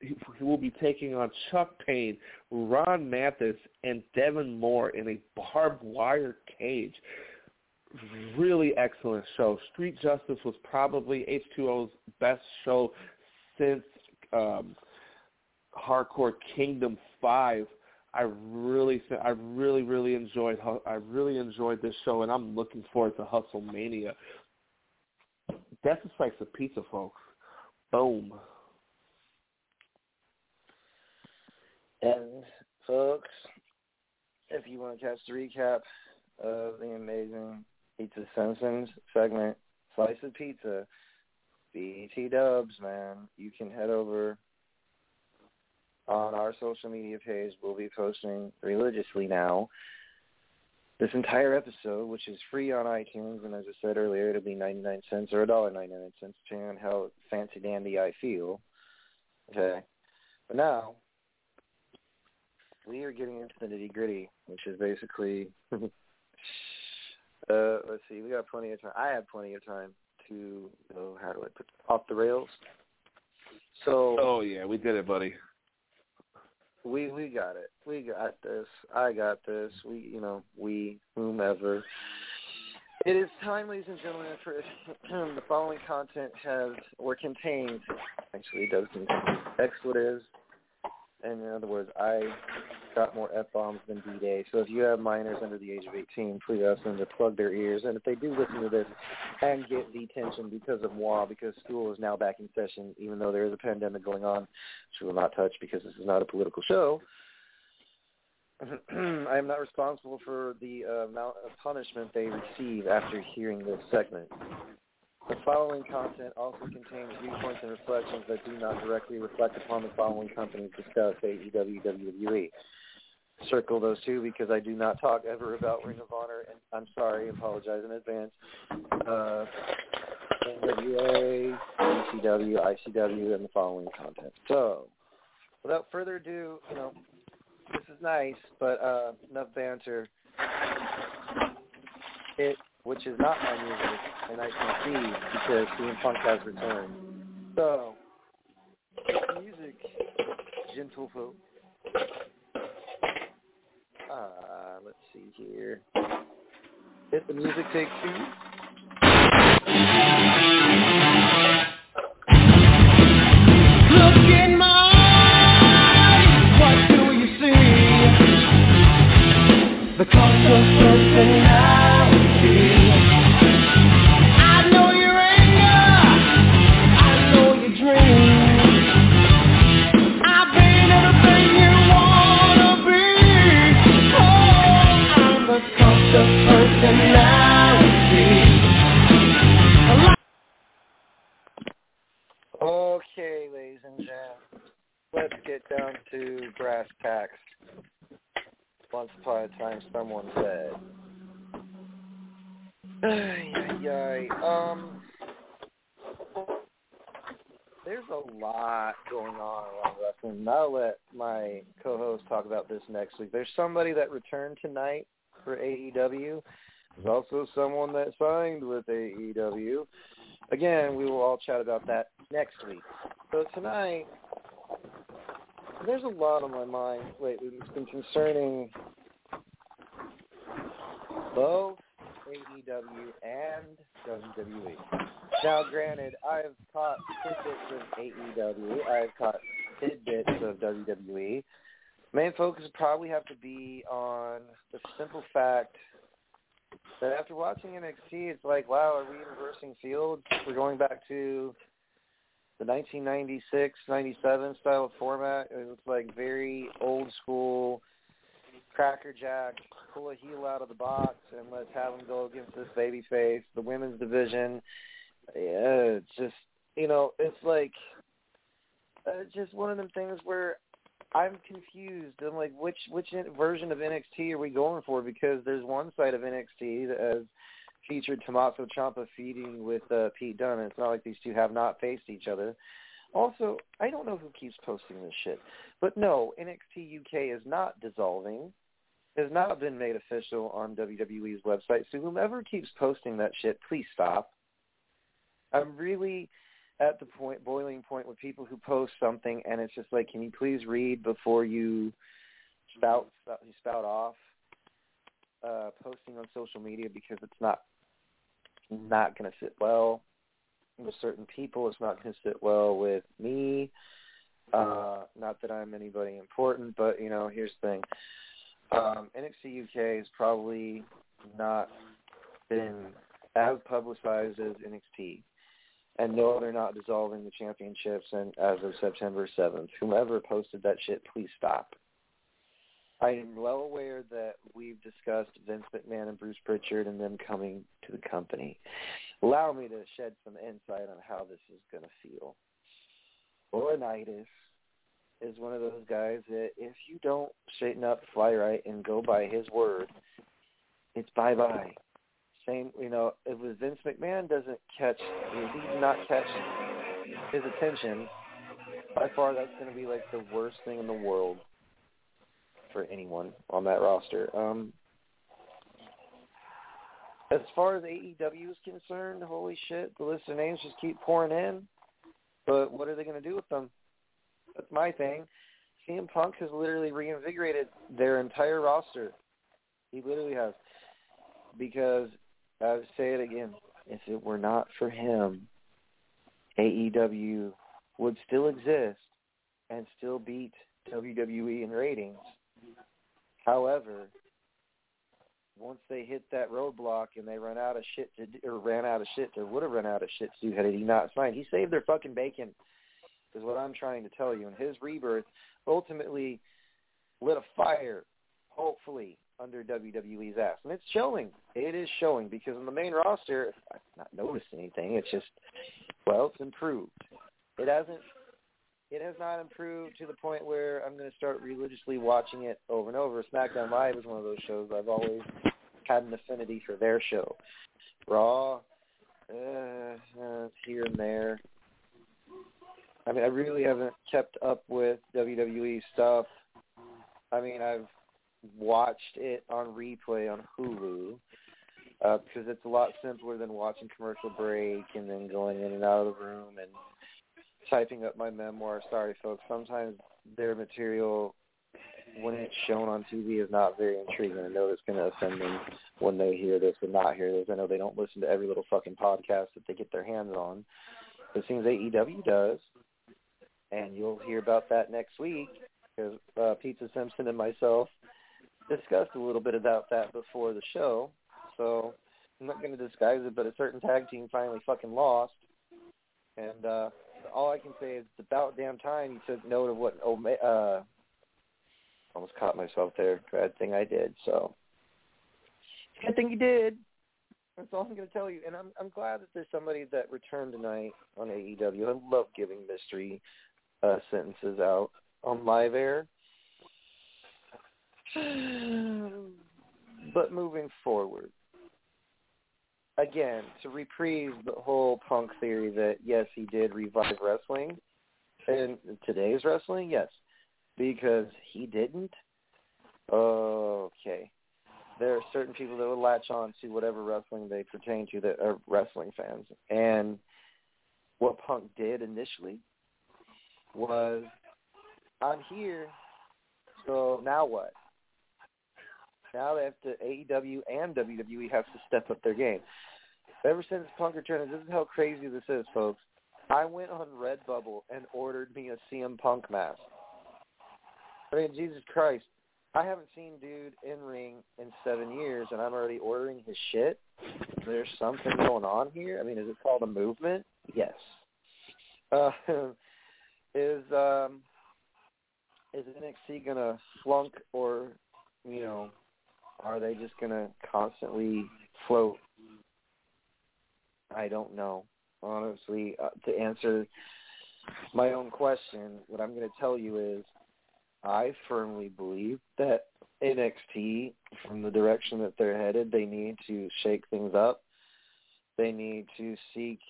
[SPEAKER 2] He will be taking on Chuck Payne, Ron Mathis, and Devon Moore in a barbed wire cage. Really excellent show. Street Justice was probably H2O's best show since um, Hardcore Kingdom Five. I really, I really, really enjoyed. I really enjoyed this show, and I'm looking forward to Hustle Mania. That's a slice of pizza, folks. Boom.
[SPEAKER 1] And folks, if you want to catch the recap of the amazing Pizza Simpsons segment, Slice of Pizza, BT Dubs, man, you can head over on our social media page. We'll be posting religiously now this entire episode, which is free on iTunes, and as I said earlier, it'll be 99 cents or $1.99, depending on how fancy dandy I feel. Okay. But now, we are getting into the nitty gritty, which is basically, uh, let's see, we got plenty of time. I have plenty of time to, oh, how do I put off the rails? So.
[SPEAKER 2] Oh yeah, we did it, buddy
[SPEAKER 1] we we got it. We got this. I got this. We you know we whomever. It is time, ladies and gentlemen, for the following content has or contains actually does contain expletives. And in other words, I got more F bombs than D Day. So if you have minors under the age of 18, please ask them to plug their ears. And if they do listen to this and get detention because of moi, because school is now back in session, even though there is a pandemic going on, which we will not touch because this is not a political show. I am not responsible for the uh, amount of punishment they receive after hearing this segment. The following content also contains viewpoints and reflections that do not directly reflect upon the following companies discussed, AEW, WWE circle those two because I do not talk ever about Ring of Honor, and I'm sorry, apologize in advance. Uh, NWA, ECW, ICW, and the following content. So, without further ado, you know, this is nice, but uh, enough banter. It, which is not my music, and I can see because CM Punk has returned. So, music, gentle folk. Uh, let's see here. Hit the music, take two.
[SPEAKER 4] Look in my eyes, what do you see? The cost of
[SPEAKER 1] There's somebody that returned tonight for AEW. There's also someone that signed with AEW. Again, we will all chat about that next week. So tonight, there's a lot on my mind lately that's been concerning both AEW and WWE. Now, granted, I've caught tidbits of AEW. I've caught tidbits of WWE. Main focus probably have to be on the simple fact that after watching NXT, it's like, wow, are we reversing fields? We're going back to the 1996, 97 style of format. It was like very old school, crackerjack, pull a heel out of the box and let's have him go against this baby face. The women's division, yeah, it's just you know, it's like uh, just one of them things where I'm confused. I'm like, which which version of NXT are we going for? Because there's one side of NXT that has featured Tommaso Ciampa feeding with uh, Pete Dunne. It's not like these two have not faced each other. Also, I don't know who keeps posting this shit, but no, NXT UK is not dissolving. Has not been made official on WWE's website. So whomever keeps posting that shit, please stop. I'm really at the point boiling point with people who post something and it's just like, can you please read before you spout you spout off uh, posting on social media because it's not not going to sit well with certain people. It's not going to sit well with me. Uh, not that I'm anybody important, but you know, here's the thing. Um, NXT UK has probably not been as publicized as NXT. And no, they're not dissolving the championships and as of September 7th. Whomever posted that shit, please stop. I am well aware that we've discussed Vince McMahon and Bruce Pritchard and them coming to the company. Allow me to shed some insight on how this is going to feel. Laurinaitis is one of those guys that if you don't straighten up, fly right, and go by his word, it's bye-bye. Same, you know, if Vince McMahon doesn't catch, he does not catch his attention, by far that's going to be like the worst thing in the world for anyone on that roster. Um, as far as AEW is concerned, holy shit, the list of names just keep pouring in. But what are they going to do with them? That's my thing. CM Punk has literally reinvigorated their entire roster. He literally has. Because, I'll say it again, if it were not for him, AEW would still exist and still beat WWE in ratings. However, once they hit that roadblock and they run out of shit to do, or ran out of shit or would have run out of shit to do had he not signed, he saved their fucking bacon. Is what I'm trying to tell you. And his rebirth ultimately lit a fire, hopefully, under WWE's ass, and it's showing. It is showing because on the main roster, I've not noticed anything. It's just, well, it's improved. It hasn't it has not improved to the point where I'm going to start religiously watching it over and over. SmackDown Live is one of those shows I've always had an affinity for their show. Raw, uh, uh, here and there. I mean, I really haven't kept up with WWE stuff. I mean, I've watched it on replay on Hulu uh, because it's a lot simpler than watching commercial break and then going in and out of the room and typing up my memoir. Sorry, folks. Sometimes their material, when it's shown on TV, is not very intriguing. I know it's going to offend them when they hear this and not hear this. I know they don't listen to every little fucking podcast that they get their hands on. It seems AEW does, and you'll hear about that next week because uh, Pizza Simpson and myself discussed a little bit about that before the show. So I'm not going to disguise it, but a certain tag team finally fucking lost, and uh, all I can say is it's about damn time you took note of what Ome- uh almost caught myself there. Bad thing I did. So good thing you did. That's all I'm going to tell you. And I'm I'm glad that there's somebody that returned tonight on AEW. I love giving mystery uh sentences out on live air. but moving forward, again, to reprieve the whole punk theory that yes, he did revive wrestling and today's wrestling, yes, because he didn't. Okay, there are certain people that will latch on to whatever wrestling they pertain to that are wrestling fans, and what Punk did initially was, I'm here, so now what? Now they have to AEW and WWE have to step up their game. Ever since Punk returned, this is how crazy this is, folks. I went on Redbubble and ordered me a CM Punk mask. I mean, Jesus Christ. I haven't seen dude in ring in seven years, and I'm already ordering his shit. There's something going on here. I mean, is it called a movement? Yes. Uh, is um, is NXT gonna flunk, or you know, are they just gonna constantly float? I don't know. Honestly, uh, to answer my own question, what I'm going to tell you is I firmly believe that NXT, from the direction that they're headed, they need to shake things up. They need to seek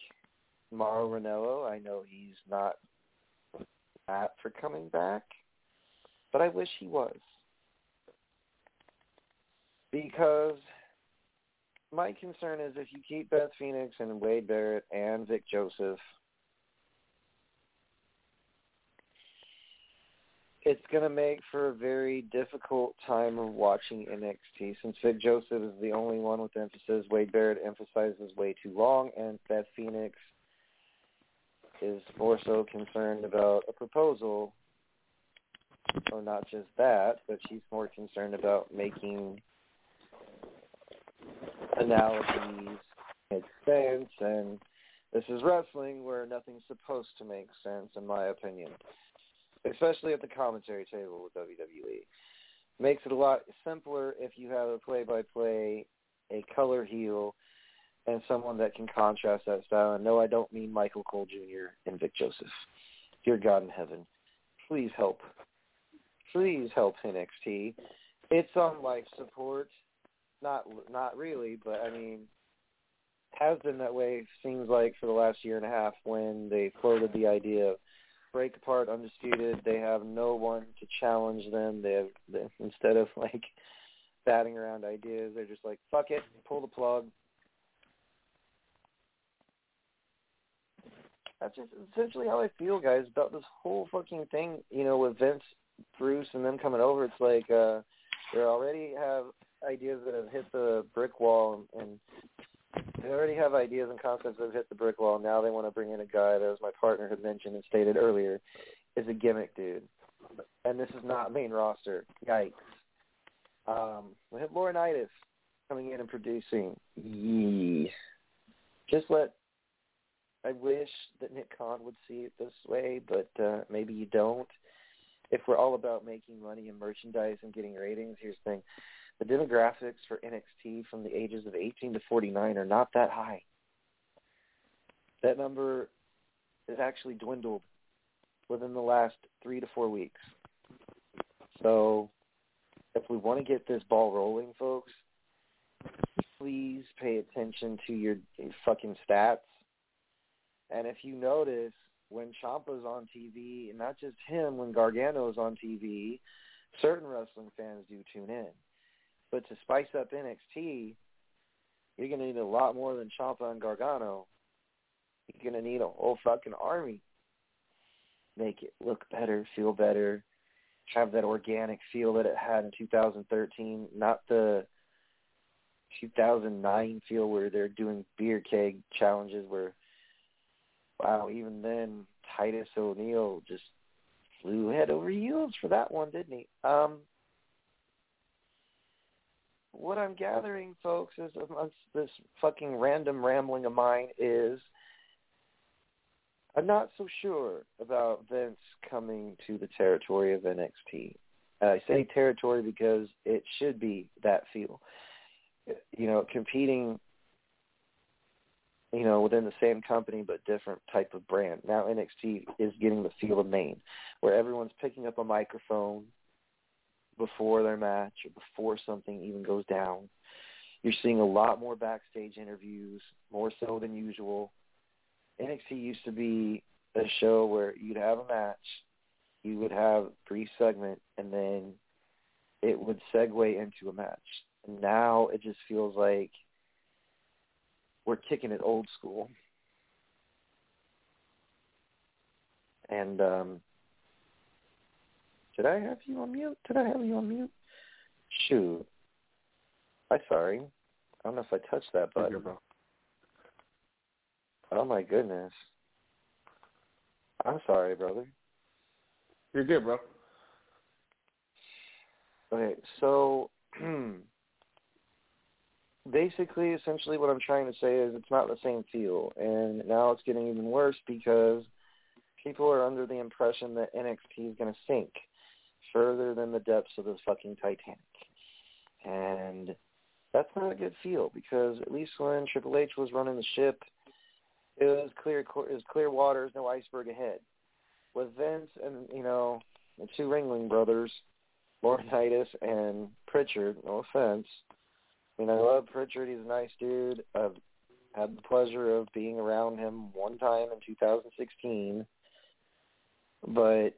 [SPEAKER 1] Mauro Ranallo. I know he's not apt for coming back, but I wish he was. Because my concern is if you keep Beth Phoenix and Wade Barrett and Vic Joseph, it's going to make for a very difficult time of watching NXT since Vic Joseph is the only one with emphasis. Wade Barrett emphasizes way too long, and Beth Phoenix is more so concerned about a proposal, or not just that, but she's more concerned about making analogies make sense, and this is wrestling where nothing's supposed to make sense, in my opinion especially at the commentary table with WWE. Makes it a lot simpler if you have a play-by-play, a color heel, and someone that can contrast that style. And no, I don't mean Michael Cole Jr. and Vic Joseph. Dear God in heaven, please help. Please help NXT. It's on life support. Not not really, but I mean, has been that way. Seems like for the last year and a half when they floated the idea of break apart undisputed. They have no one to challenge them. They have they, instead of like batting around ideas, they're just like fuck it, pull the plug. That's just essentially how I feel, guys, about this whole fucking thing. You know, with Vince, Bruce, and them coming over. It's like uh they already have ideas that have hit the brick wall, and, they already have ideas and concepts that have hit the brick wall. Now they want to bring in a guy that, as my partner had mentioned and stated earlier, is a gimmick dude. And this is not main roster. Yikes. Um, we have Laurinaitis coming in and producing. Yee. Just let. I wish that Nick Khan would see it this way, but uh, maybe you don't. If we're all about making money and merchandise and getting ratings, here's the thing: the demographics for NXT from the ages of 18 to 49 are not that high. That number has actually dwindled within the last three to four weeks. So if we want to get this ball rolling, folks, please pay attention to your fucking stats. And if you notice when Ciampa's on TV, and not just him, when Gargano's on TV, certain wrestling fans do tune in. But to spice up NXT, you're going to need a lot more than Ciampa and Gargano. You're going to need a whole fucking army. Make it look better, feel better, have that organic feel that it had in 2013, not the 2009 feel where they're doing beer keg challenges where, wow, even then Titus O'Neil just flew head over heels for that one, didn't he? Um, what I'm gathering, folks, is amongst this fucking random rambling of mine is I'm not so sure about Vince coming to the territory of NXT. I say territory because it should be that feel. You know, competing, you know, within the same company but different type of brand. Now NXT is getting the feel of Maine, where everyone's picking up a microphone before their match or before something even goes down. You're seeing a lot more backstage interviews, more so than usual. NXT used to be a show where you'd have a match, you would have a brief segment, and then it would segue into a match. And now it just feels like we're kicking it old school. And um did I have you on mute? Did I have you on mute? Shoot. I'm sorry. I don't know if I touched that button. Oh my goodness. I'm sorry, brother.
[SPEAKER 2] You're good, bro.
[SPEAKER 1] Okay, so basically, essentially, what I'm trying to say is it's not the same feel, and now it's getting even worse because people are under the impression that NXT is going to sink further than the depths of the fucking Titanic, and that's not a good feel because at least when Triple H was running the ship it was clear. It was clear waters, no iceberg ahead. With Vince and you know the two Ringling brothers, Laurinaitis and Pritchard. No offense. I mean, I love Pritchard. He's a nice dude. I've had the pleasure of being around him one time in 2016. But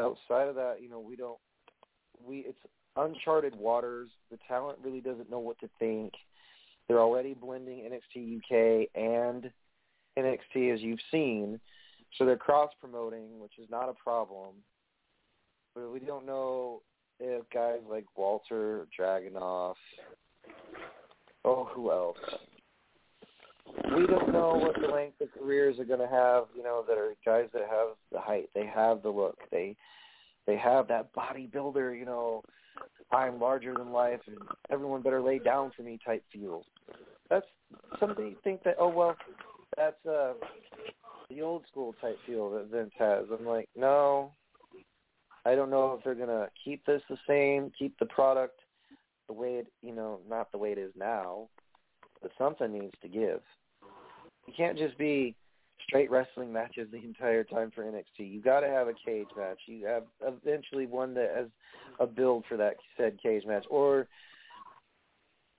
[SPEAKER 1] outside of that, you know, we don't. We it's uncharted waters. The talent really doesn't know what to think. They're already blending NXT UK and NXT as you've seen. So they're cross promoting, which is not a problem. But we don't know if guys like Walter Dragunov, oh, who else? We don't know what the length of careers are going to have. You know, that are guys that have the height, they have the look, they they have that bodybuilder. You know, I'm larger than life, and everyone better lay down for me type feel. That's somebody think that oh well, that's uh the old school type feel that Vince has. I'm like, no, I don't know if they're gonna keep this the same, keep the product the way it you know not the way it is now, but something needs to give. You can't just be straight wrestling matches the entire time for NXT. You got to have a cage match. You have eventually one that has a build for that said cage match, or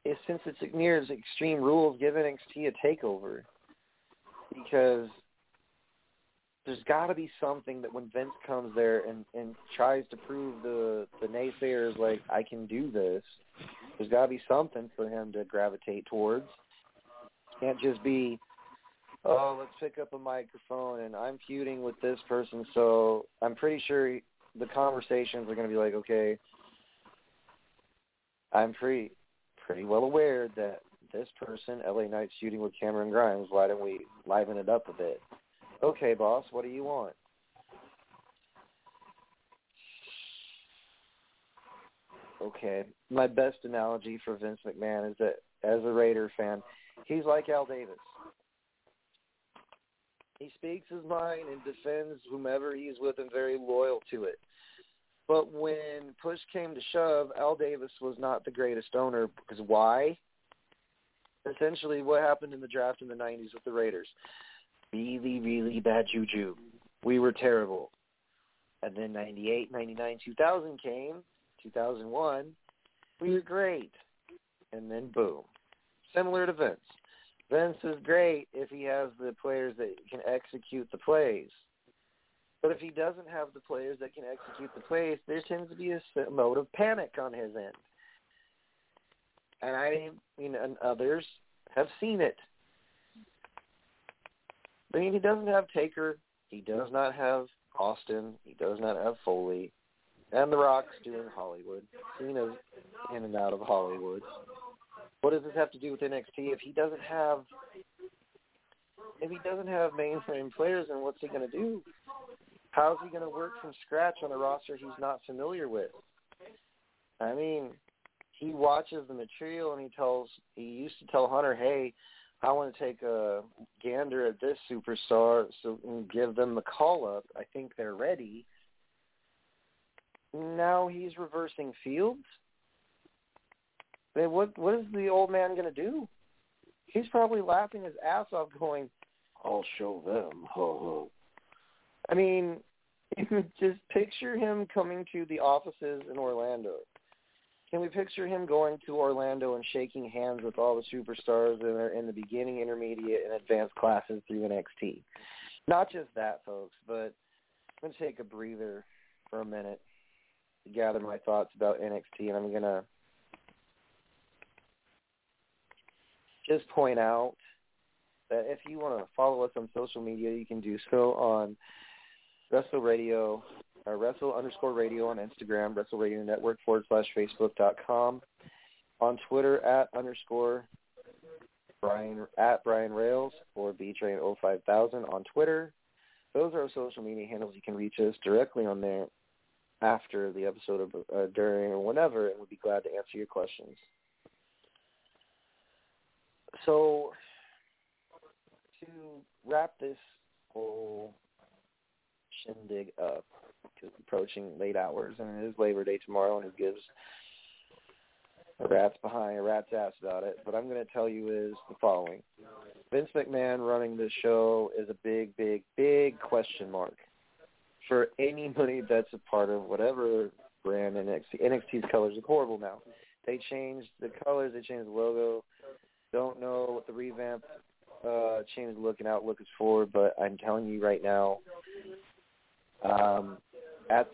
[SPEAKER 1] if, since it's near Extreme Rules, give NXT a takeover because there's got to be something that when Vince comes there and and tries to prove the the naysayers like I can do this, there's got to be something for him to gravitate towards. Can't just be oh, let's pick up a microphone and I'm feuding with this person, so I'm pretty sure the conversations are going to be like, okay, I'm pretty pretty well aware that this person, LA Knight's shooting with Cameron Grimes. Why don't we liven it up a bit? Okay, boss, what do you want? Okay, my best analogy for Vince McMahon is that as a Raider fan, he's like Al Davis. He speaks his mind and defends whomever he's with and very loyal to it. But when push came to shove, Al Davis was not the greatest owner because why? Essentially, what happened in the draft in the 90s with the Raiders? Really, really bad juju. We were terrible. And then 98, 99, 2000 came, 2001, we were great. And then boom. Similar to Vince. Vince is great if he has the players that can execute the plays. But if he doesn't have the players that can execute the plays, there tends to be a mode of panic on his end. And I mean, and others have seen it. I mean, he doesn't have Taker. He does not have Austin. He does not have Foley. And The Rock's doing Hollywood. Cena's in and out of Hollywood. What does this have to do with NXT? If he doesn't have if he doesn't have mainframe players, then what's he going to do? How's he going to work from scratch on a roster he's not familiar with? I mean, he watches the material and he tells he used to tell Hunter, "Hey, I want to take a gander at this superstar so and give them the call up. I think they're ready." Now he's reversing fields. I mean, what what is the old man going to do? He's probably laughing his ass off, going, "I'll show them." Ho ho. I mean, just picture him coming to the offices in Orlando. Can we picture him going to Orlando and shaking hands with all the superstars in, their, in the beginning, intermediate, and advanced classes through NXT? Not just that, folks, but I'm going to take a breather for a minute gather my thoughts about NXT, and I'm to just point out that if you want to follow us on social media, you can do so on Wrestle Radio, or Wrestle underscore Radio on Instagram, Wrestle Radio Network forward slash Facebook dot com, on Twitter at underscore Brian at Brian Rails or Btrain 5000 on Twitter. Those are our social media handles. You can reach us directly on there after the episode of uh, during or whenever, and we'd be glad to answer your questions. So to wrap this whole shindig up, because approaching late hours, and it is Labor Day tomorrow, and it gives a rat's behind a rat's ass about it. But I'm going to tell you is the following: Vince McMahon running this show is a big, big, big question mark for anybody that's a part of whatever brand NXT. NXT's colors are horrible now. They changed the colors, they changed the logo. Don't know what the revamp uh change look and outlook is for, but I'm telling you right now, um, that's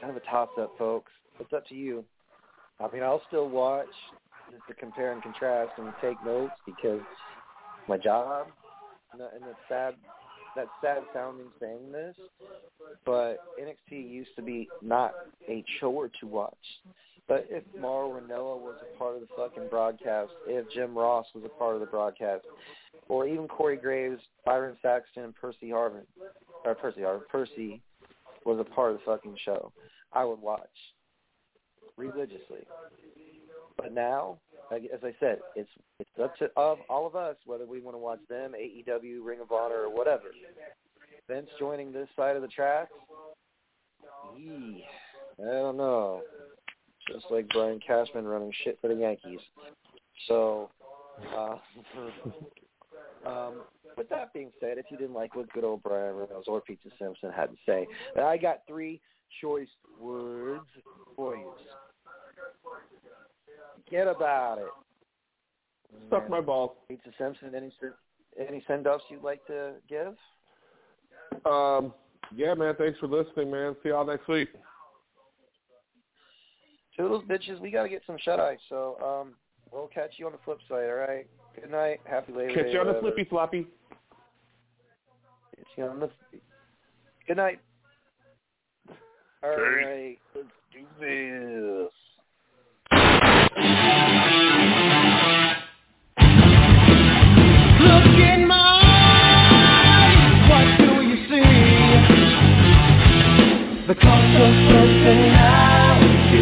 [SPEAKER 1] kind of a toss up, folks. It's up to you. I mean, I'll still watch just to compare and contrast and take notes because my job, and it's sad that's sad sounding saying this, but NXT used to be not a chore to watch. But if Mauro Ranallo was a part of the fucking broadcast, if Jim Ross was a part of the broadcast, or even Corey Graves, Byron Saxton, and Percy Harvin, or Percy Harvin, Percy was a part of the fucking show, I would watch religiously. But now, as I said, it's it's up to of all of us whether we want to watch them, AEW, Ring of Honor, or whatever. Vince joining this side of the tracks, I don't know. Just like Brian Cashman running shit for the Yankees. So, uh, um, with that being said, if you didn't like what good old Brian Reynolds or Pizza Simpson had to say, I got three choice words for you. Forget about it.
[SPEAKER 2] Suck my balls.
[SPEAKER 1] Pizza Simpson, any any send offs you'd like to give?
[SPEAKER 2] Um, yeah, man. Thanks for listening, man. See y'all next week.
[SPEAKER 1] Toodles, bitches. We got to get some shut eye. So um, we'll catch you on the flip side. All right. Good night. Happy Labor
[SPEAKER 2] Catch
[SPEAKER 1] Day.
[SPEAKER 2] you on the
[SPEAKER 1] whatever.
[SPEAKER 2] flippy floppy.
[SPEAKER 1] Catch you on the. Good night. All right. Let's do this.
[SPEAKER 4] Look in my eyes, what do you see? The cult of personality. I